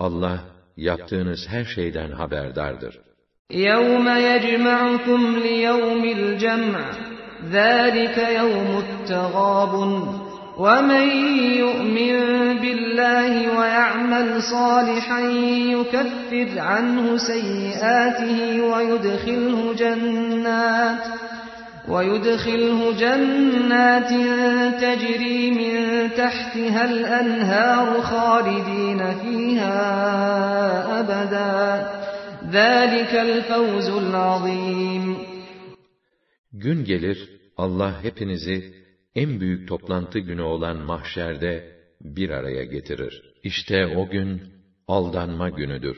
Speaker 1: Allah yaptığınız her şeyden haberdardır.
Speaker 2: يَوْمَ يَجْمَعُكُمْ لِيَوْمِ الْجَمْعِ ذَٰلِكَ يَوْمُ التَّغَابُنِ وَمَنْ يُؤْمِنْ بِاللّٰهِ وَيَعْمَلْ صَالِحًا يُكَفِّرْ عَنْهُ سَيِّئَاتِهِ وَيُدْخِلْهُ جَنَّاتٍ وَيُدْخِلْهُ جَنَّاتٍ تَجْرِي مِنْ تَحْتِهَا الْأَنْهَارُ خَالِد۪ينَ ف۪يهَا أَبَدًا ذَٰلِكَ الْفَوْزُ الْعَظ۪يمُ
Speaker 1: Gün gelir, Allah hepinizi en büyük toplantı günü olan mahşerde bir araya getirir. İşte o gün aldanma günüdür.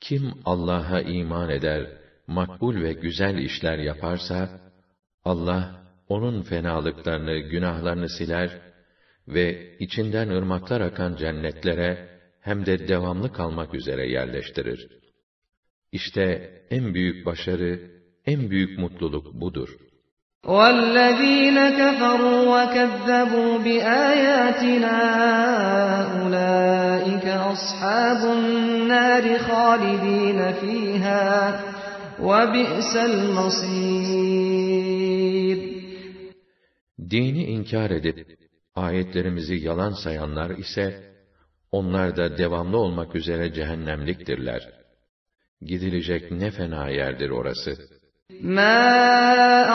Speaker 1: Kim Allah'a iman eder, makbul ve güzel işler yaparsa, Allah, onun fenalıklarını, günahlarını siler ve içinden ırmaklar akan cennetlere hem de devamlı kalmak üzere yerleştirir. İşte en büyük başarı, en büyük mutluluk budur.
Speaker 2: وَالَّذ۪ينَ كَفَرُوا وَكَذَّبُوا بِآيَاتِنَا اُولَٰئِكَ أَصْحَابُ النَّارِ خَالِد۪ينَ ف۪يهَا وَبِئْسَ الْمَصِيرِ
Speaker 1: Dini inkar edip ayetlerimizi yalan sayanlar ise onlar da devamlı olmak üzere cehennemliktirler. Gidilecek ne fena yerdir orası. مَا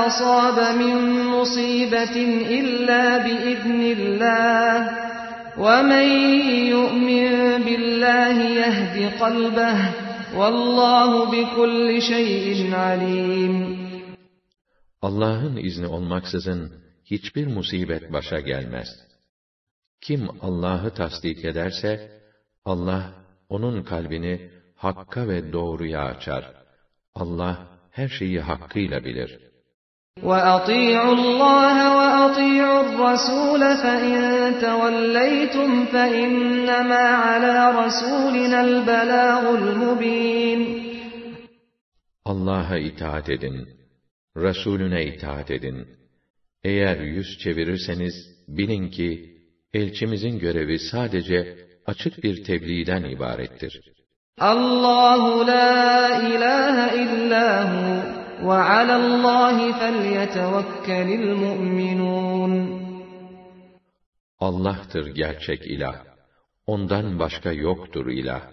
Speaker 1: أَصَابَ مِنْ مُصِيبَةٍ إِلَّا بِإِذْنِ اللّٰهِ وَمَنْ يُؤْمِنْ بِاللّٰهِ يَهْدِ قَلْبَهِ وَاللّٰهُ بِكُلِّ شَيْءٍ عَلِيمٌ Allah'ın izni olmaksızın hiçbir musibet başa gelmez. Kim Allah'ı tasdik ederse, Allah onun kalbini hakka ve doğruya açar. Allah her şeyi hakkıyla bilir. وَأَطِيعُوا اللَّهَ وَأَطِيعُوا الرَّسُولَ فَإِن تَوَلَّيْتُمْ فَإِنَّمَا عَلَى رَسُولِنَا الْبَلَاغُ الْمُبِينُ Allah'a itaat edin, Resulüne itaat edin. Eğer yüz çevirirseniz bilin ki elçimizin görevi sadece açık bir tebliğden ibarettir. Allahu la ilahe illa ve alallahi felyetevekkelil mu'minun. Allah'tır gerçek ilah. Ondan başka yoktur ilah.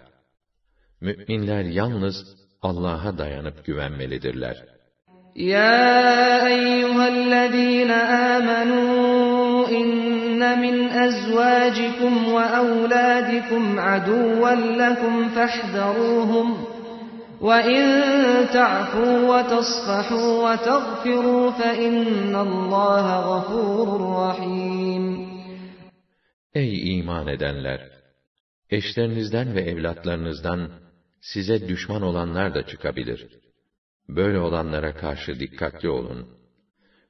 Speaker 1: Müminler yalnız Allah'a dayanıp güvenmelidirler.
Speaker 2: يا أيها الذين آمنوا إن من أزواجكم وأولادكم عدوا لكم فاحذروهم وإن تعفوا وتصفحوا وتغفروا فإن
Speaker 1: الله غفور رحيم Ey iman edenler! Eşlerinizden ve evlatlarınızdan size düşman olanlar da çıkabilir.'' Böyle olanlara karşı dikkatli olun.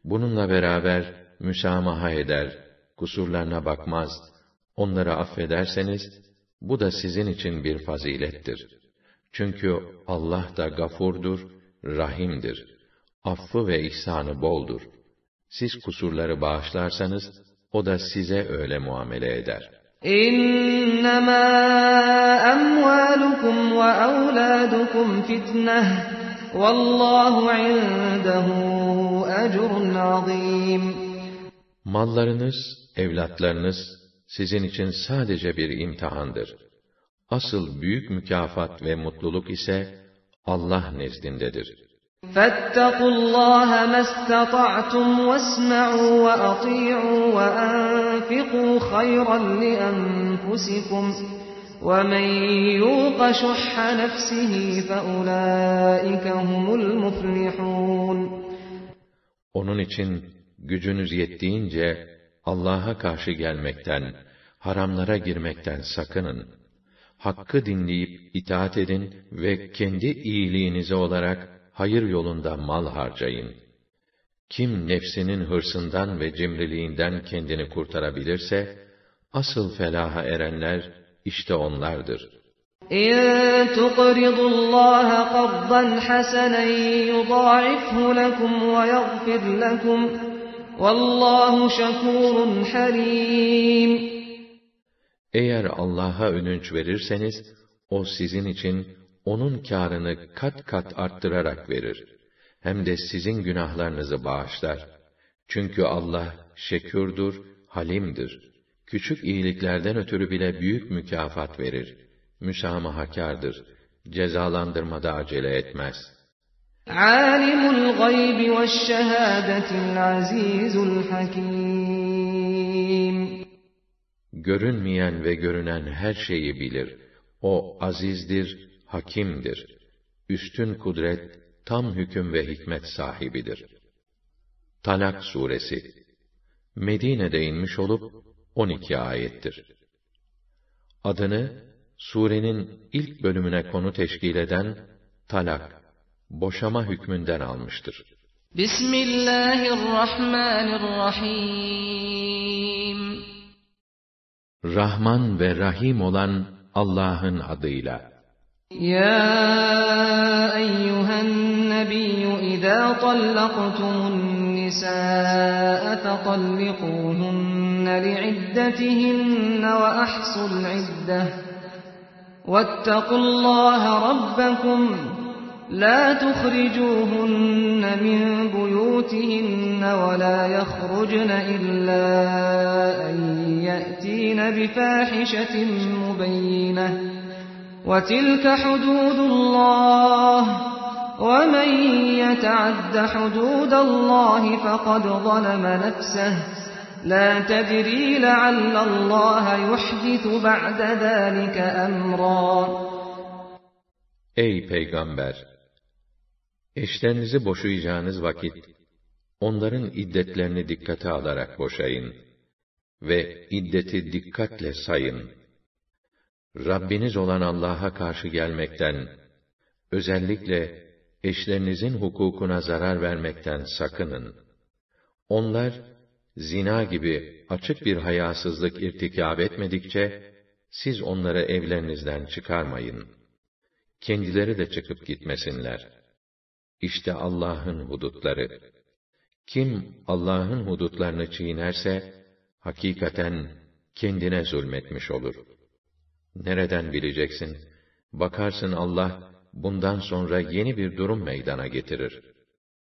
Speaker 1: Bununla beraber müsamaha eder, kusurlarına bakmaz, onları affederseniz, bu da sizin için bir fazilettir. Çünkü Allah da gafurdur, rahimdir. Affı ve ihsanı boldur. Siz kusurları bağışlarsanız, o da size öyle muamele eder.''
Speaker 2: İnnemâ emvâlukum ve evlâdukum fitneh
Speaker 1: Mallarınız, evlatlarınız sizin için sadece bir imtihandır. Asıl büyük mükafat ve mutluluk ise Allah nezdindedir.
Speaker 2: فَاتَّقُوا اللّٰهَ مَا اسْتَطَعْتُمْ وَاسْمَعُوا وَأَطِيعُوا وَأَنْفِقُوا خَيْرًا لِأَنْفُسِكُمْ وَمَنْ يُوقَ شُحَّ نَفْسِهِ
Speaker 1: فَأُولَٰئِكَ هُمُ الْمُفْلِحُونَ Onun için gücünüz yettiğince Allah'a karşı gelmekten, haramlara girmekten sakının. Hakkı dinleyip itaat edin ve kendi iyiliğinize olarak hayır yolunda mal harcayın. Kim nefsinin hırsından ve cimriliğinden kendini kurtarabilirse, asıl felaha erenler, işte onlardır. Eğer Allah'a ödünç verirseniz, O sizin için onun kârını kat kat arttırarak verir. Hem de sizin günahlarınızı bağışlar. Çünkü Allah şekürdür, halimdir.'' küçük iyiliklerden ötürü bile büyük mükafat verir. Müsamahakardır. Cezalandırmada acele etmez. Alimul
Speaker 2: gaybi ve şehadetil azizul hakim.
Speaker 1: Görünmeyen ve görünen her şeyi bilir. O azizdir, hakimdir. Üstün kudret, tam hüküm ve hikmet sahibidir. Talak suresi Medine'de inmiş olup 12 ayettir. Adını surenin ilk bölümüne konu teşkil eden talak, boşama hükmünden almıştır.
Speaker 2: Bismillahirrahmanirrahim.
Speaker 1: Rahman ve Rahim olan Allah'ın adıyla.
Speaker 2: Ya eyyühen nebiyyü idâ tallaktumun nisâe fetallikûhun لعدتهن وأحصوا العدة واتقوا الله ربكم لا تخرجوهن من بيوتهن ولا يخرجن إلا أن يأتين بفاحشة مبينة وتلك حدود الله ومن يتعد حدود الله فقد ظلم نفسه La tedri leallallaha yuhditu
Speaker 1: ba'de zâlike emrâ. Ey Peygamber! Eşlerinizi boşayacağınız vakit, onların iddetlerini dikkate alarak boşayın ve iddeti dikkatle sayın. Rabbiniz olan Allah'a karşı gelmekten, özellikle eşlerinizin hukukuna zarar vermekten sakının. Onlar, zina gibi açık bir hayasızlık irtikab etmedikçe, siz onları evlerinizden çıkarmayın. Kendileri de çıkıp gitmesinler. İşte Allah'ın hudutları. Kim Allah'ın hudutlarını çiğnerse, hakikaten kendine zulmetmiş olur. Nereden bileceksin? Bakarsın Allah, bundan sonra yeni bir durum meydana getirir.''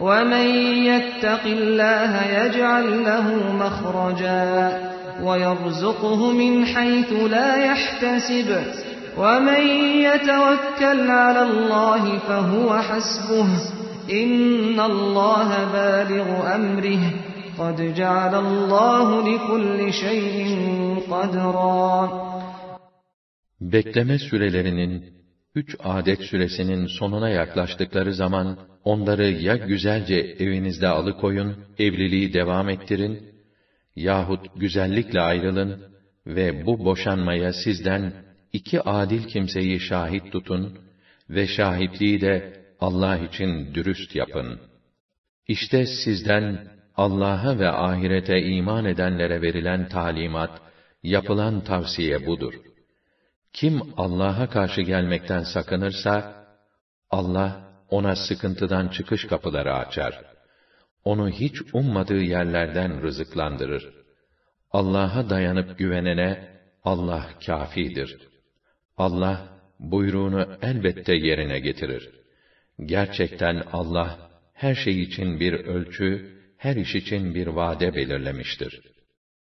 Speaker 2: وَمَنْ يَتَّقِ اللّٰهَ يَجْعَلْ لَهُ مَخْرَجًا وَيَرْزُقْهُ مِنْ حَيْثُ لَا يَحْتَسِبُ وَمَنْ يَتَوَكَّلْ عَلَى اللّٰهِ فَهُوَ حَسْبُهُ اِنَّ اللّٰهَ بَالِغُ أَمْرِهِ قَدْ جَعَلَ اللّٰهُ لِكُلِّ شَيْءٍ قَدْرًا
Speaker 1: Bekleme sürelerinin, üç adet süresinin sonuna yaklaştıkları zaman, onları ya güzelce evinizde alıkoyun, evliliği devam ettirin, yahut güzellikle ayrılın ve bu boşanmaya sizden iki adil kimseyi şahit tutun ve şahitliği de Allah için dürüst yapın. İşte sizden Allah'a ve ahirete iman edenlere verilen talimat, yapılan tavsiye budur. Kim Allah'a karşı gelmekten sakınırsa, Allah, ona sıkıntıdan çıkış kapıları açar. Onu hiç ummadığı yerlerden rızıklandırır. Allah'a dayanıp güvenene Allah kafidir. Allah buyruğunu elbette yerine getirir. Gerçekten Allah her şey için bir ölçü, her iş için bir vade belirlemiştir.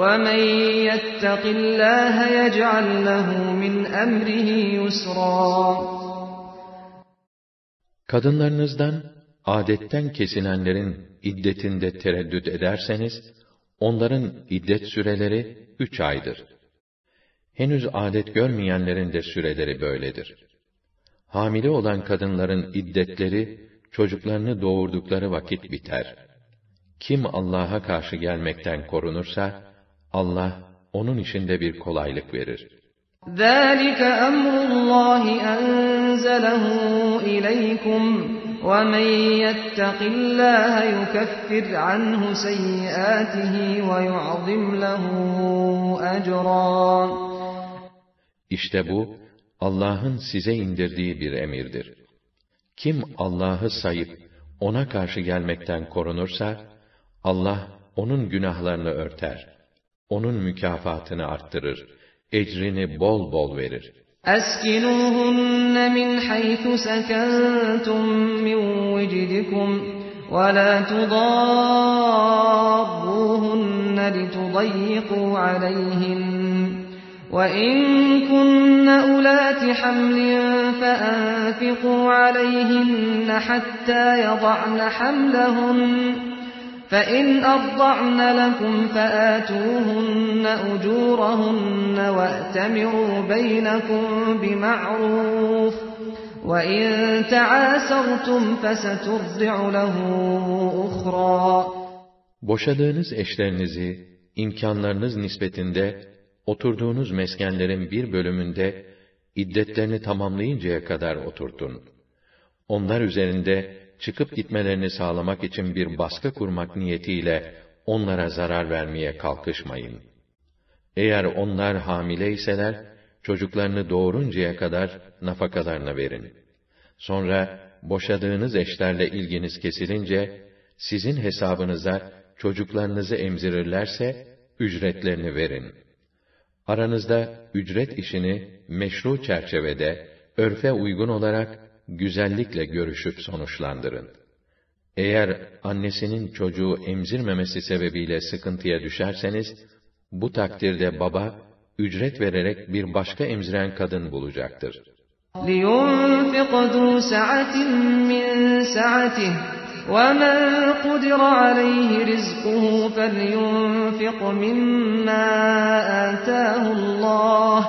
Speaker 2: وَمَنْ يَتَّقِ اللّٰهَ يَجْعَلْ لَهُ مِنْ اَمْرِهِ يُسْرًا
Speaker 1: Kadınlarınızdan adetten kesilenlerin iddetinde tereddüt ederseniz, onların iddet süreleri üç aydır. Henüz adet görmeyenlerin de süreleri böyledir. Hamile olan kadınların iddetleri, çocuklarını doğurdukları vakit biter. Kim Allah'a karşı gelmekten korunursa, Allah onun içinde bir kolaylık verir. ذَٰلِكَ أَمْرُ اللّٰهِ أَنْزَلَهُ اِلَيْكُمْ وَمَنْ يَتَّقِ اللّٰهَ يُكَفِّرْ عَنْهُ سَيِّئَاتِهِ وَيُعْظِمْ لَهُ أَجْرًا İşte bu, Allah'ın size indirdiği bir emirdir. Kim Allah'ı sayıp, ona karşı gelmekten korunursa, Allah onun günahlarını örter.'' onun mükafatını arttırır, ecrini bol bol verir.
Speaker 2: أسكنوهن من حيث سكنتم من وجدكم ولا تضاروهن لتضيقوا عليهن وإن كن أولات حمل فأنفقوا عليهن حتى يضعن حملهن فَاِنْ اَضَّعْنَ لَكُمْ فَآتُوهُنَّ اُجُورَهُنَّ وَاَتَمِرُوا بَيْنَكُمْ بِمَعْرُوفٍ وَاِنْ تَعَاسَرْتُمْ فَسَتُرْضِعُ لَهُ اُخْرَى
Speaker 1: Boşadığınız eşlerinizi, imkanlarınız nispetinde, oturduğunuz meskenlerin bir bölümünde, iddetlerini tamamlayıncaya kadar oturtun. Onlar üzerinde, çıkıp gitmelerini sağlamak için bir baskı kurmak niyetiyle onlara zarar vermeye kalkışmayın. Eğer onlar hamile iseler, çocuklarını doğuruncaya kadar nafakalarını verin. Sonra boşadığınız eşlerle ilginiz kesilince, sizin hesabınıza çocuklarınızı emzirirlerse, ücretlerini verin. Aranızda ücret işini meşru çerçevede, örfe uygun olarak güzellikle görüşüp sonuçlandırın. Eğer annesinin çocuğu emzirmemesi sebebiyle sıkıntıya düşerseniz, bu takdirde baba, ücret vererek bir başka emziren kadın bulacaktır.
Speaker 2: لِيُنْفِقَ ذُو سَعَةٍ مِّنْ سَعَتِهِ وَمَنْ قُدِرَ عَلَيْهِ رِزْقُهُ فَلْيُنْفِقْ مِمَّا آتَاهُ اللّٰهُ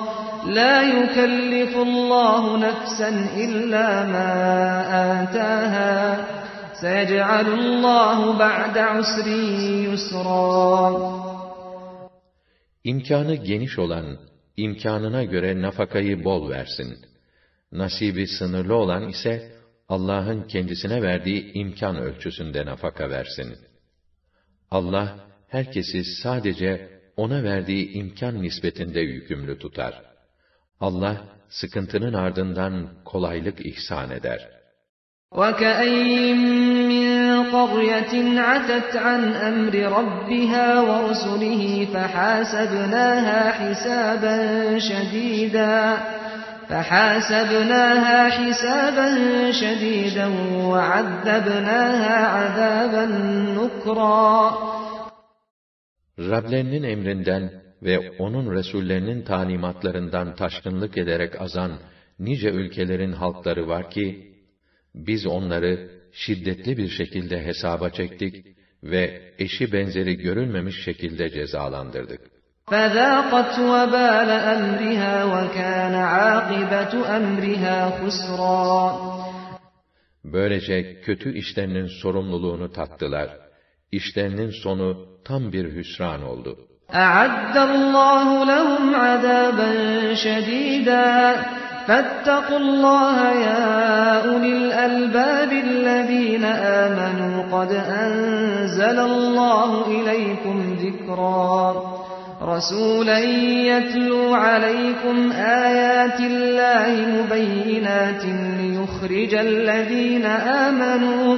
Speaker 2: La yukellifullahu nefsen illa ma ataha. Seyec'alullahu ba'de usri yusra.
Speaker 1: İmkanı geniş olan, imkanına göre nafakayı bol versin. Nasibi sınırlı olan ise, Allah'ın kendisine verdiği imkan ölçüsünde nafaka versin. Allah, herkesi sadece O'na verdiği imkan nispetinde yükümlü tutar.'' Allah sıkıntının ardından kolaylık ihsan eder. وَكَأَيِّن
Speaker 2: مِّن قَرْيَةٍ عَتَتْ عَنْ أَمْرِ رَبِّهَا وَرُسُلِهِ فَحَاسَبْنَاهَا حِسَابًا شَدِيدًا فحاسبناها حسابا شديدا وعذبناها عذابا نكرا Rablerinin
Speaker 1: emrinden ve onun resullerinin talimatlarından taşkınlık ederek azan nice ülkelerin halkları var ki, biz onları şiddetli bir şekilde hesaba çektik ve eşi benzeri görülmemiş şekilde cezalandırdık. فَذَاقَتْ وَبَالَ أَمْرِهَا وَكَانَ عَاقِبَةُ أَمْرِهَا خُسْرًا Böylece kötü işlerinin sorumluluğunu tattılar. İşlerinin sonu tam bir hüsran oldu.''
Speaker 2: أعد الله لهم عذابا شديدا فاتقوا الله يا أولي الألباب الذين آمنوا قد أنزل الله إليكم ذكرا رسولا يتلو عليكم آيات الله مبينات ليخرج الذين آمنوا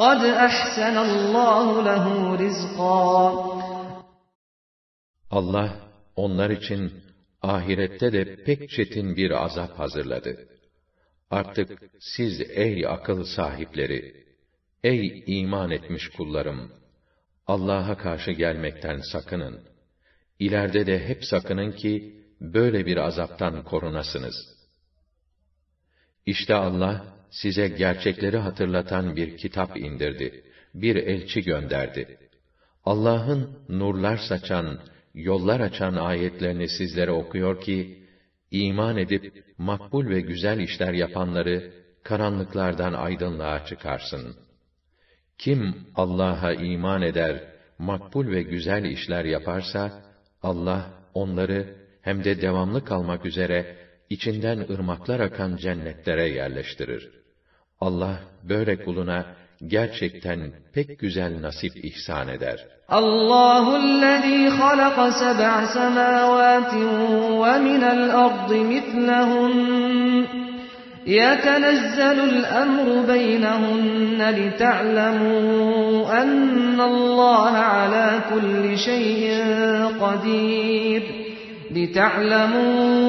Speaker 2: قَدْ اَحْسَنَ اللّٰهُ لَهُ
Speaker 1: رِزْقًا Allah onlar için ahirette de pek çetin bir azap hazırladı. Artık siz ey akıl sahipleri, ey iman etmiş kullarım, Allah'a karşı gelmekten sakının. İleride de hep sakının ki, böyle bir azaptan korunasınız. İşte Allah, size gerçekleri hatırlatan bir kitap indirdi. Bir elçi gönderdi. Allah'ın nurlar saçan, yollar açan ayetlerini sizlere okuyor ki, iman edip makbul ve güzel işler yapanları karanlıklardan aydınlığa çıkarsın. Kim Allah'a iman eder, makbul ve güzel işler yaparsa, Allah onları hem de devamlı kalmak üzere içinden ırmaklar akan cennetlere yerleştirir. Allah böyle kuluna gerçekten pek güzel nasip ihsan eder.
Speaker 2: Allahu'llezî halaka seb'a semâvâtin ve minel ardı mitlehunne يتنزل الأمر بينهن لتعلموا أن الله على كل شيء قدير لتعلموا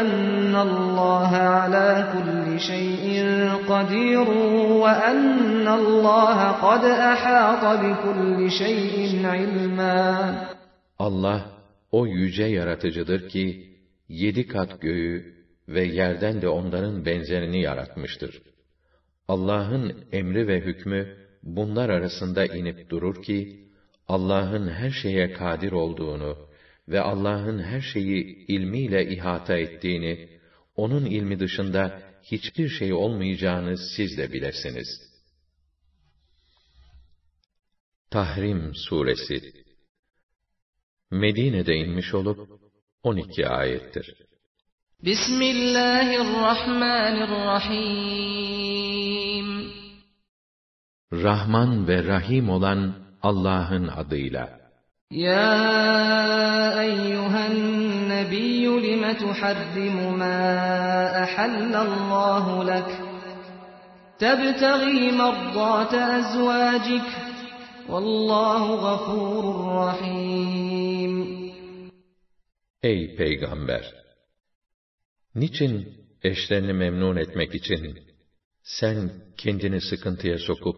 Speaker 2: أن الله على كل شيء
Speaker 1: Allah o yüce yaratıcıdır ki, yedi kat göğü ve yerden de onların benzerini yaratmıştır. Allah'ın emri ve hükmü bunlar arasında inip durur ki, Allah'ın her şeye kadir olduğunu ve Allah'ın her şeyi ilmiyle ihata ettiğini, onun ilmi dışında hiçbir şey olmayacağını siz de bilesiniz. Tahrim Suresi Medine'de inmiş olup 12 ayettir.
Speaker 2: Bismillahirrahmanirrahim
Speaker 1: Rahman ve Rahim olan Allah'ın adıyla.
Speaker 2: Ya eyyühen النَّبِيُّ لِمَ تُحَرِّمُ مَا أَحَلَّ اللّٰهُ لَكَ تَبْتَغِي مَرْضَاتَ أَزْوَاجِكَ وَاللّٰهُ غَفُورٌ رَّحِيمٌ
Speaker 1: Ey Peygamber! Niçin eşlerini memnun etmek için sen kendini sıkıntıya sokup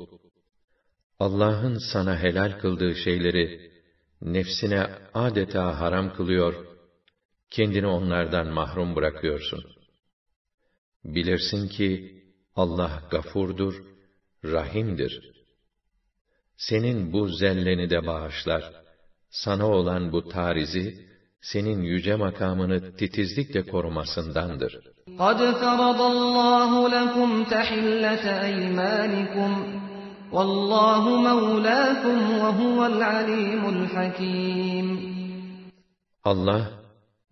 Speaker 1: Allah'ın sana helal kıldığı şeyleri nefsine adeta haram kılıyor kendini onlardan mahrum bırakıyorsun. Bilirsin ki Allah gafurdur, rahimdir. Senin bu zelleni de bağışlar, sana olan bu tarizi, senin yüce makamını titizlikle korumasındandır. قَدْ
Speaker 2: فَرَضَ اللّٰهُ لَكُمْ تَحِلَّةَ اَيْمَانِكُمْ وَاللّٰهُ مَوْلَاكُمْ وَهُوَ الْعَلِيمُ الْحَكِيمُ
Speaker 1: Allah,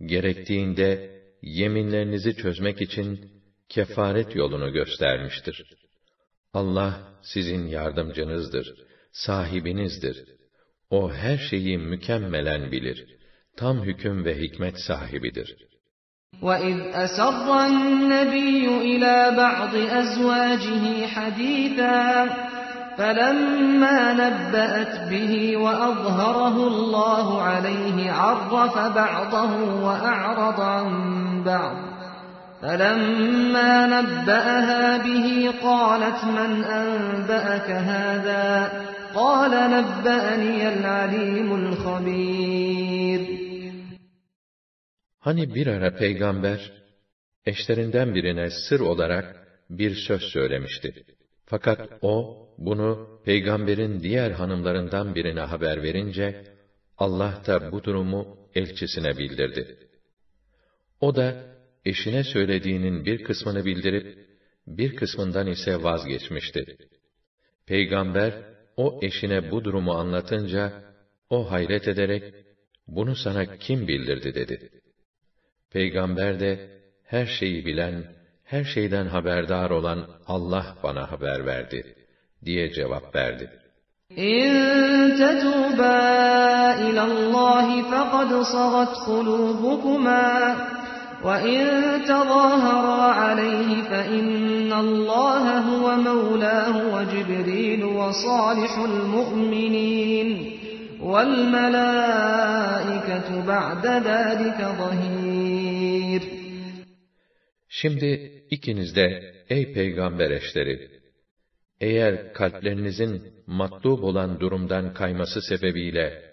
Speaker 1: gerektiğinde yeminlerinizi çözmek için kefaret yolunu göstermiştir. Allah sizin yardımcınızdır, sahibinizdir. O her şeyi mükemmelen bilir. Tam hüküm ve hikmet sahibidir.''
Speaker 2: وَإِذْ أَسَرَّ النَّبِيُّ إِلَى بَعْضِ أَزْوَاجِهِ حَدِيثًا فَلَمَّا نَبَّأَتْ بِهِ وَأَظْهَرَهُ اللّٰهُ عَلَيْهِ عَرَّفَ بَعْضَهُ وَأَعْرَضَ عَنْ بَعْضٍ فَلَمَّا نَبَّأَهَا بِهِ قَالَتْ مَنْ أَنْبَأَكَ هَذَا قَالَ نَبَّأَنِيَ الْعَلِيمُ الْخَبِيرُ
Speaker 1: Hani bir ara peygamber, eşlerinden birine sır olarak bir söz söylemişti. Fakat o, bunu peygamberin diğer hanımlarından birine haber verince, Allah da bu durumu elçisine bildirdi. O da eşine söylediğinin bir kısmını bildirip, bir kısmından ise vazgeçmişti. Peygamber, o eşine bu durumu anlatınca, o hayret ederek, bunu sana kim bildirdi dedi. Peygamber de, her şeyi bilen, her şeyden haberdar olan Allah bana haber verdi.'' diye cevap verdi. اِنْ تَتُوبَا اِلَى اللّٰهِ فَقَدْ صَغَتْ قُلُوبُكُمَا وَاِنْ تَظَاهَرَا عَلَيْهِ فَاِنَّ اللّٰهَ هُوَ
Speaker 2: مَوْلَاهُ وَجِبْرِيلُ وَصَالِحُ الْمُؤْمِنِينَ وَالْمَلَائِكَةُ بَعْدَ ذَٰلِكَ ظَهِيرٌ
Speaker 1: Şimdi ikiniz de ey peygamber eşleri eğer kalplerinizin matlub olan durumdan kayması sebebiyle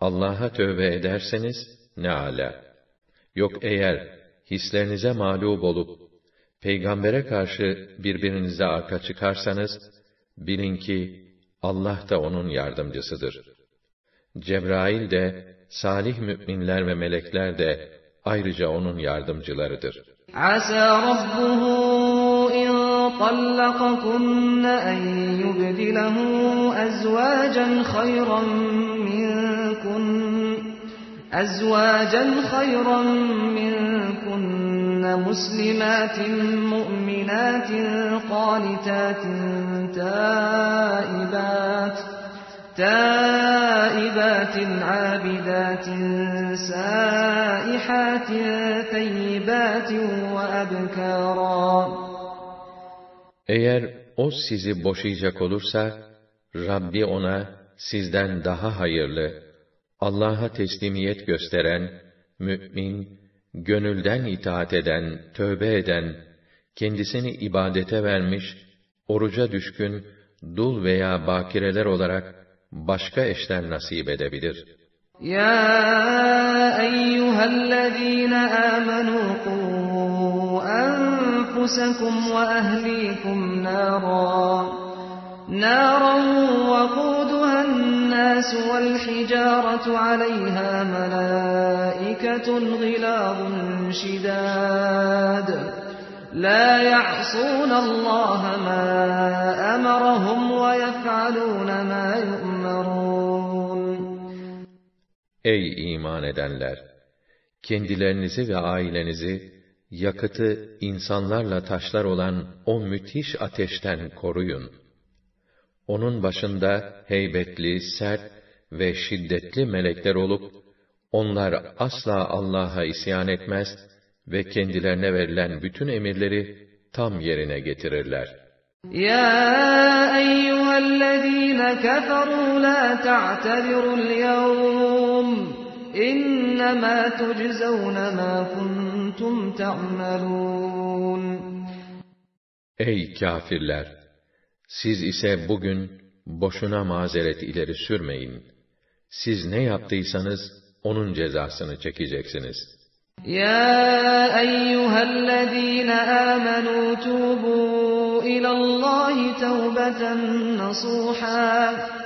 Speaker 1: Allah'a tövbe ederseniz ne ala. Yok eğer hislerinize mağlup olup peygambere karşı birbirinize arka çıkarsanız bilin ki Allah da onun yardımcısıdır. Cebrail de salih müminler ve melekler de ayrıca onun yardımcılarıdır. Asa rabbuhu
Speaker 2: طلقكن أن يبدله أزواجا خيرا منكن أزواجا خيرا منكن مسلمات مؤمنات قانتات تائبات تائبات عابدات سائحات ثيبات وأبكارا
Speaker 1: Eğer o sizi boşayacak olursa, Rabbi ona sizden daha hayırlı, Allah'a teslimiyet gösteren, mü'min, gönülden itaat eden, tövbe eden, kendisini ibadete vermiş, oruca düşkün, dul veya bakireler olarak başka eşler nasip edebilir.
Speaker 2: Ya eyyühellezîne âmenû kû أنفسكم وأهليكم نارا نارا وقودها الناس والحجارة عليها ملائكة غلاظ شداد لا يعصون الله ما أمرهم ويفعلون ما يؤمرون أي إيمان edenler! Kendilerinizi ve ailenizi
Speaker 1: yakıtı insanlarla taşlar olan o müthiş ateşten koruyun. Onun başında heybetli, sert ve şiddetli melekler olup, onlar asla Allah'a isyan etmez ve kendilerine verilen bütün emirleri tam yerine getirirler.
Speaker 2: Ya eyyühellezîne keferû la ta'tedirul yevm اِنَّمَا تُجْزَوْنَ مَا كُنْتُمْ تَعْمَلُونَ
Speaker 1: Ey kafirler! Siz ise bugün boşuna mazeret ileri sürmeyin. Siz ne yaptıysanız onun cezasını çekeceksiniz.
Speaker 2: Ya eyyühellezîne âmenû tûbû ilallahi tevbeten nasûhâ.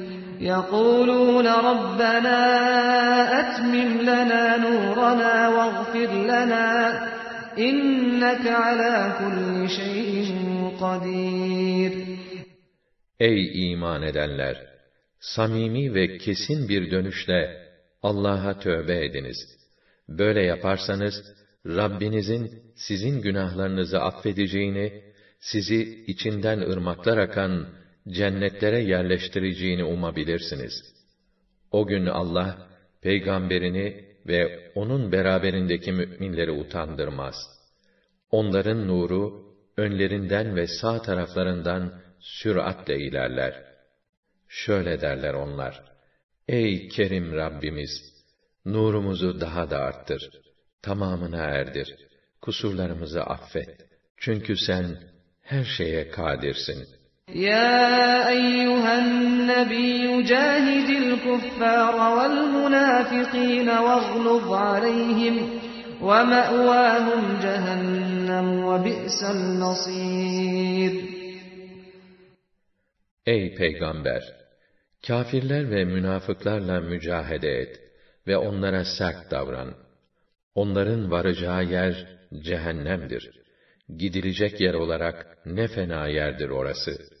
Speaker 2: يَقُولُونَ رَبَّنَا أَتْمِمْ لَنَا نُورَنَا وَاغْفِرْ لَنَا اِنَّكَ عَلَى كُلِّ شَيْءٍ قَدِيرٍ
Speaker 1: Ey iman edenler! Samimi ve kesin bir dönüşle Allah'a tövbe ediniz. Böyle yaparsanız, Rabbinizin sizin günahlarınızı affedeceğini, sizi içinden ırmaklar akan cennetlere yerleştireceğini umabilirsiniz. O gün Allah, peygamberini ve onun beraberindeki müminleri utandırmaz. Onların nuru, önlerinden ve sağ taraflarından süratle ilerler. Şöyle derler onlar, Ey Kerim Rabbimiz! Nurumuzu daha da arttır, tamamına erdir, kusurlarımızı affet. Çünkü sen her şeye kadirsin.'' يا أيها النبي جاهد الكفار والمنافقين واغلظ عليهم ومأواهم جهنم وبئس المصير Ey Peygamber! Kafirler ve münafıklarla mücahede et ve onlara sert davran. Onların varacağı yer cehennemdir. Gidilecek yer olarak ne fena yerdir orası.''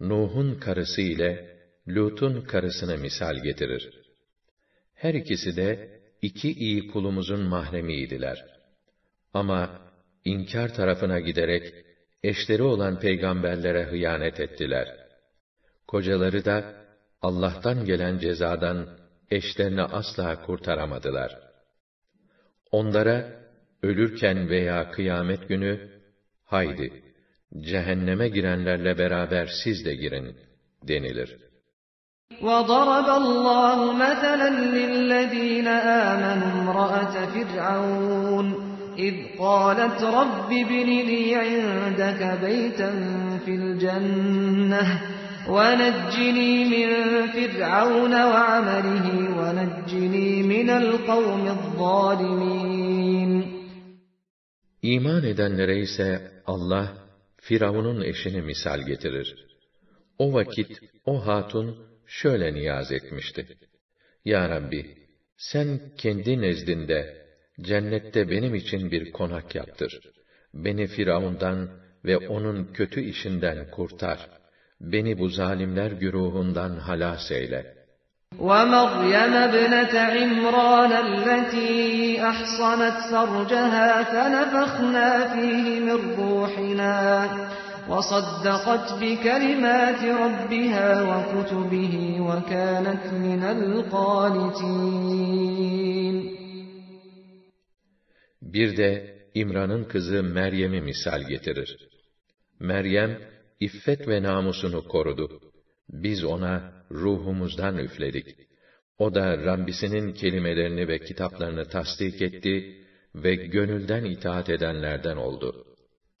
Speaker 1: Nuh'un karısı ile Lut'un karısını misal getirir. Her ikisi de iki iyi kulumuzun mahremiydiler. Ama inkar tarafına giderek eşleri olan peygamberlere hıyanet ettiler. Kocaları da Allah'tan gelen cezadan eşlerini asla kurtaramadılar. Onlara ölürken veya kıyamet günü haydi cehenneme girenlerle beraber siz de girin denilir. وَضَرَبَ اللّٰهُ مَثَلًا لِلَّذ۪ينَ آمَنُوا
Speaker 2: امْرَأَةَ فِرْعَوْنَ اِذْ قَالَتْ رَبِّ بِنِ لِي عِنْدَكَ بَيْتًا فِي الْجَنَّةِ وَنَجِّنِي مِنْ فِرْعَوْنَ وَعَمَلِهِ وَنَجِّنِي مِنَ الْقَوْمِ الظَّالِمِينَ
Speaker 1: İman edenlere ise Allah Firavun'un eşini misal getirir. O vakit o hatun şöyle niyaz etmişti. Ya Rabbi, sen kendi nezdinde cennette benim için bir konak yaptır. Beni Firavun'dan ve onun kötü işinden kurtar. Beni bu zalimler güruhundan halas eyle.''
Speaker 2: ومريم ابنة عمران التي أحصنت فرجها فنفخنا فيه من روحنا وصدقت بكلمات ربها وكتبه وكانت من القانتين Bir de İmran'ın
Speaker 1: kızı Meryem'i misal getirir. Meryem, iffet ve namusunu korudu. Biz ona ruhumuzdan üfledik. O da Rabbisinin kelimelerini ve kitaplarını tasdik etti ve gönülden itaat edenlerden oldu.''